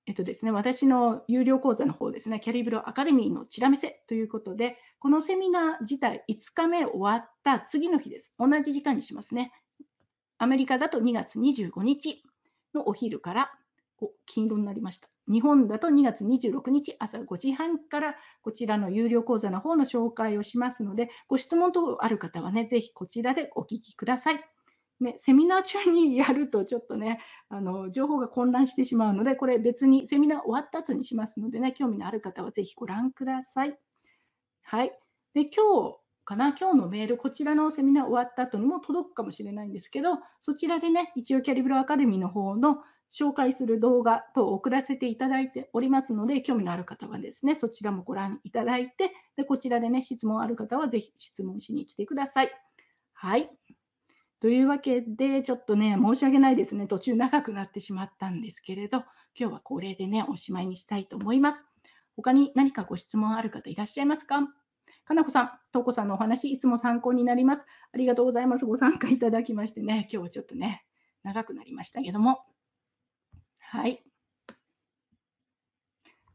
えっとですね、私の有料講座の方ですね、キャリブロアカデミーのチラ見せということで、このセミナー自体5日目終わった次の日です。同じ時間にしますね。アメリカだと2月25日のお昼からお金色になりました。日本だと2月26日朝5時半からこちらの有料講座の方の紹介をしますので、ご質問等ある方はね、ぜひこちらでお聞きください。ね、セミナー中にやるとちょっとね、あの情報が混乱してしまうので、これ別にセミナー終わった後にしますのでね、興味のある方はぜひご覧ください。はい。で、今日かな、今日のメール、こちらのセミナー終わった後にも届くかもしれないんですけど、そちらでね、一応キャリブロアカデミーの方の紹介する動画等を送らせていただいておりますので、興味のある方はですね、そちらもご覧いただいて、でこちらでね、質問ある方はぜひ質問しに来てください。はい。というわけで、ちょっとね、申し訳ないですね。途中長くなってしまったんですけれど、今日はこれでね、おしまいにしたいと思います。他に何かご質問ある方いらっしゃいますか？かなこさん、とうこさんのお話、いつも参考になります。ありがとうございます。ご参加いただきましてね、今日はちょっとね、長くなりましたけども。はい。よ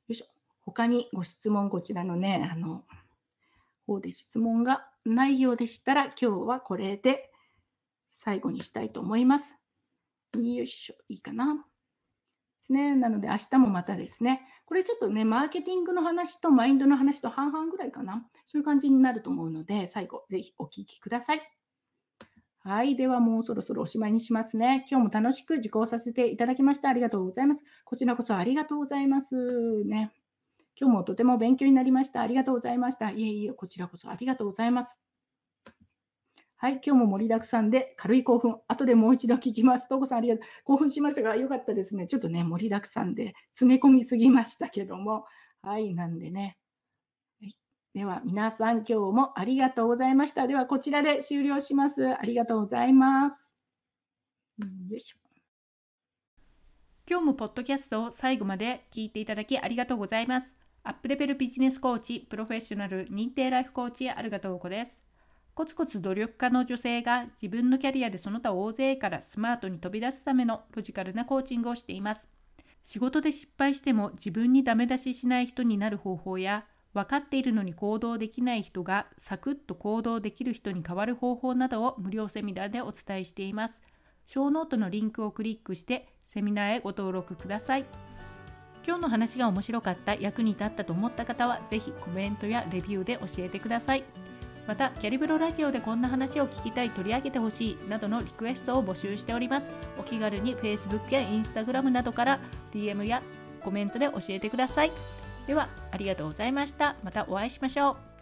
いしょ。他にご質問、こちらのね、あの、方で質問がないようでしたら、今日はこれで最後にしたいと思います。よいしょ、いいかな。ですね。なので、明日もまたですね、これちょっとね、マーケティングの話とマインドの話と半々ぐらいかな。そういう感じになると思うので、最後、ぜひお聞きください。はい。では、もうそろそろおしまいにしますね。今日も楽しく受講させていただきました。ありがとうございます。こちらこそありがとうございます。ね。今日もとても勉強になりました。ありがとうございました。いえいえ、こちらこそありがとうございます。はい、今日も盛りだくさんで軽い興奮、後でもう一度聞きます。とうこさんありがとう。興奮しましたが、よかったですね。ちょっとね、盛りだくさんで詰め込みすぎましたけども。はい、なんでね。では、皆さん、今日もありがとうございました。では、こちらで終了します。ありがとうございます。よいしょ。今日もポッドキャストを最後まで聞いていただきありがとうございます。アップレベルビジネスコーチ、プロフェッショナル認定ライフコーチ、あるがとうこです。コツコツ努力家の女性が自分のキャリアでその他大勢からスマートに飛び出すためのロジカルなコーチングをしています。仕事で失敗しても自分にダメ出ししない人になる方法や分かっているのに行動できない人がサクッと行動できる人に変わる方法などを無料セミナーでお伝えしています。ショーノートのリンクをクリックしてセミナーへご登録ください。今日の話が面白かった、役に立ったと思った方は、ぜひコメントやレビューで教えてください。またキャリブロラジオでこんな話を聞きたい取り上げてほしいなどのリクエストを募集しておりますお気軽に Facebook や Instagram などから DM やコメントで教えてくださいではありがとうございました。またお会いしましょう。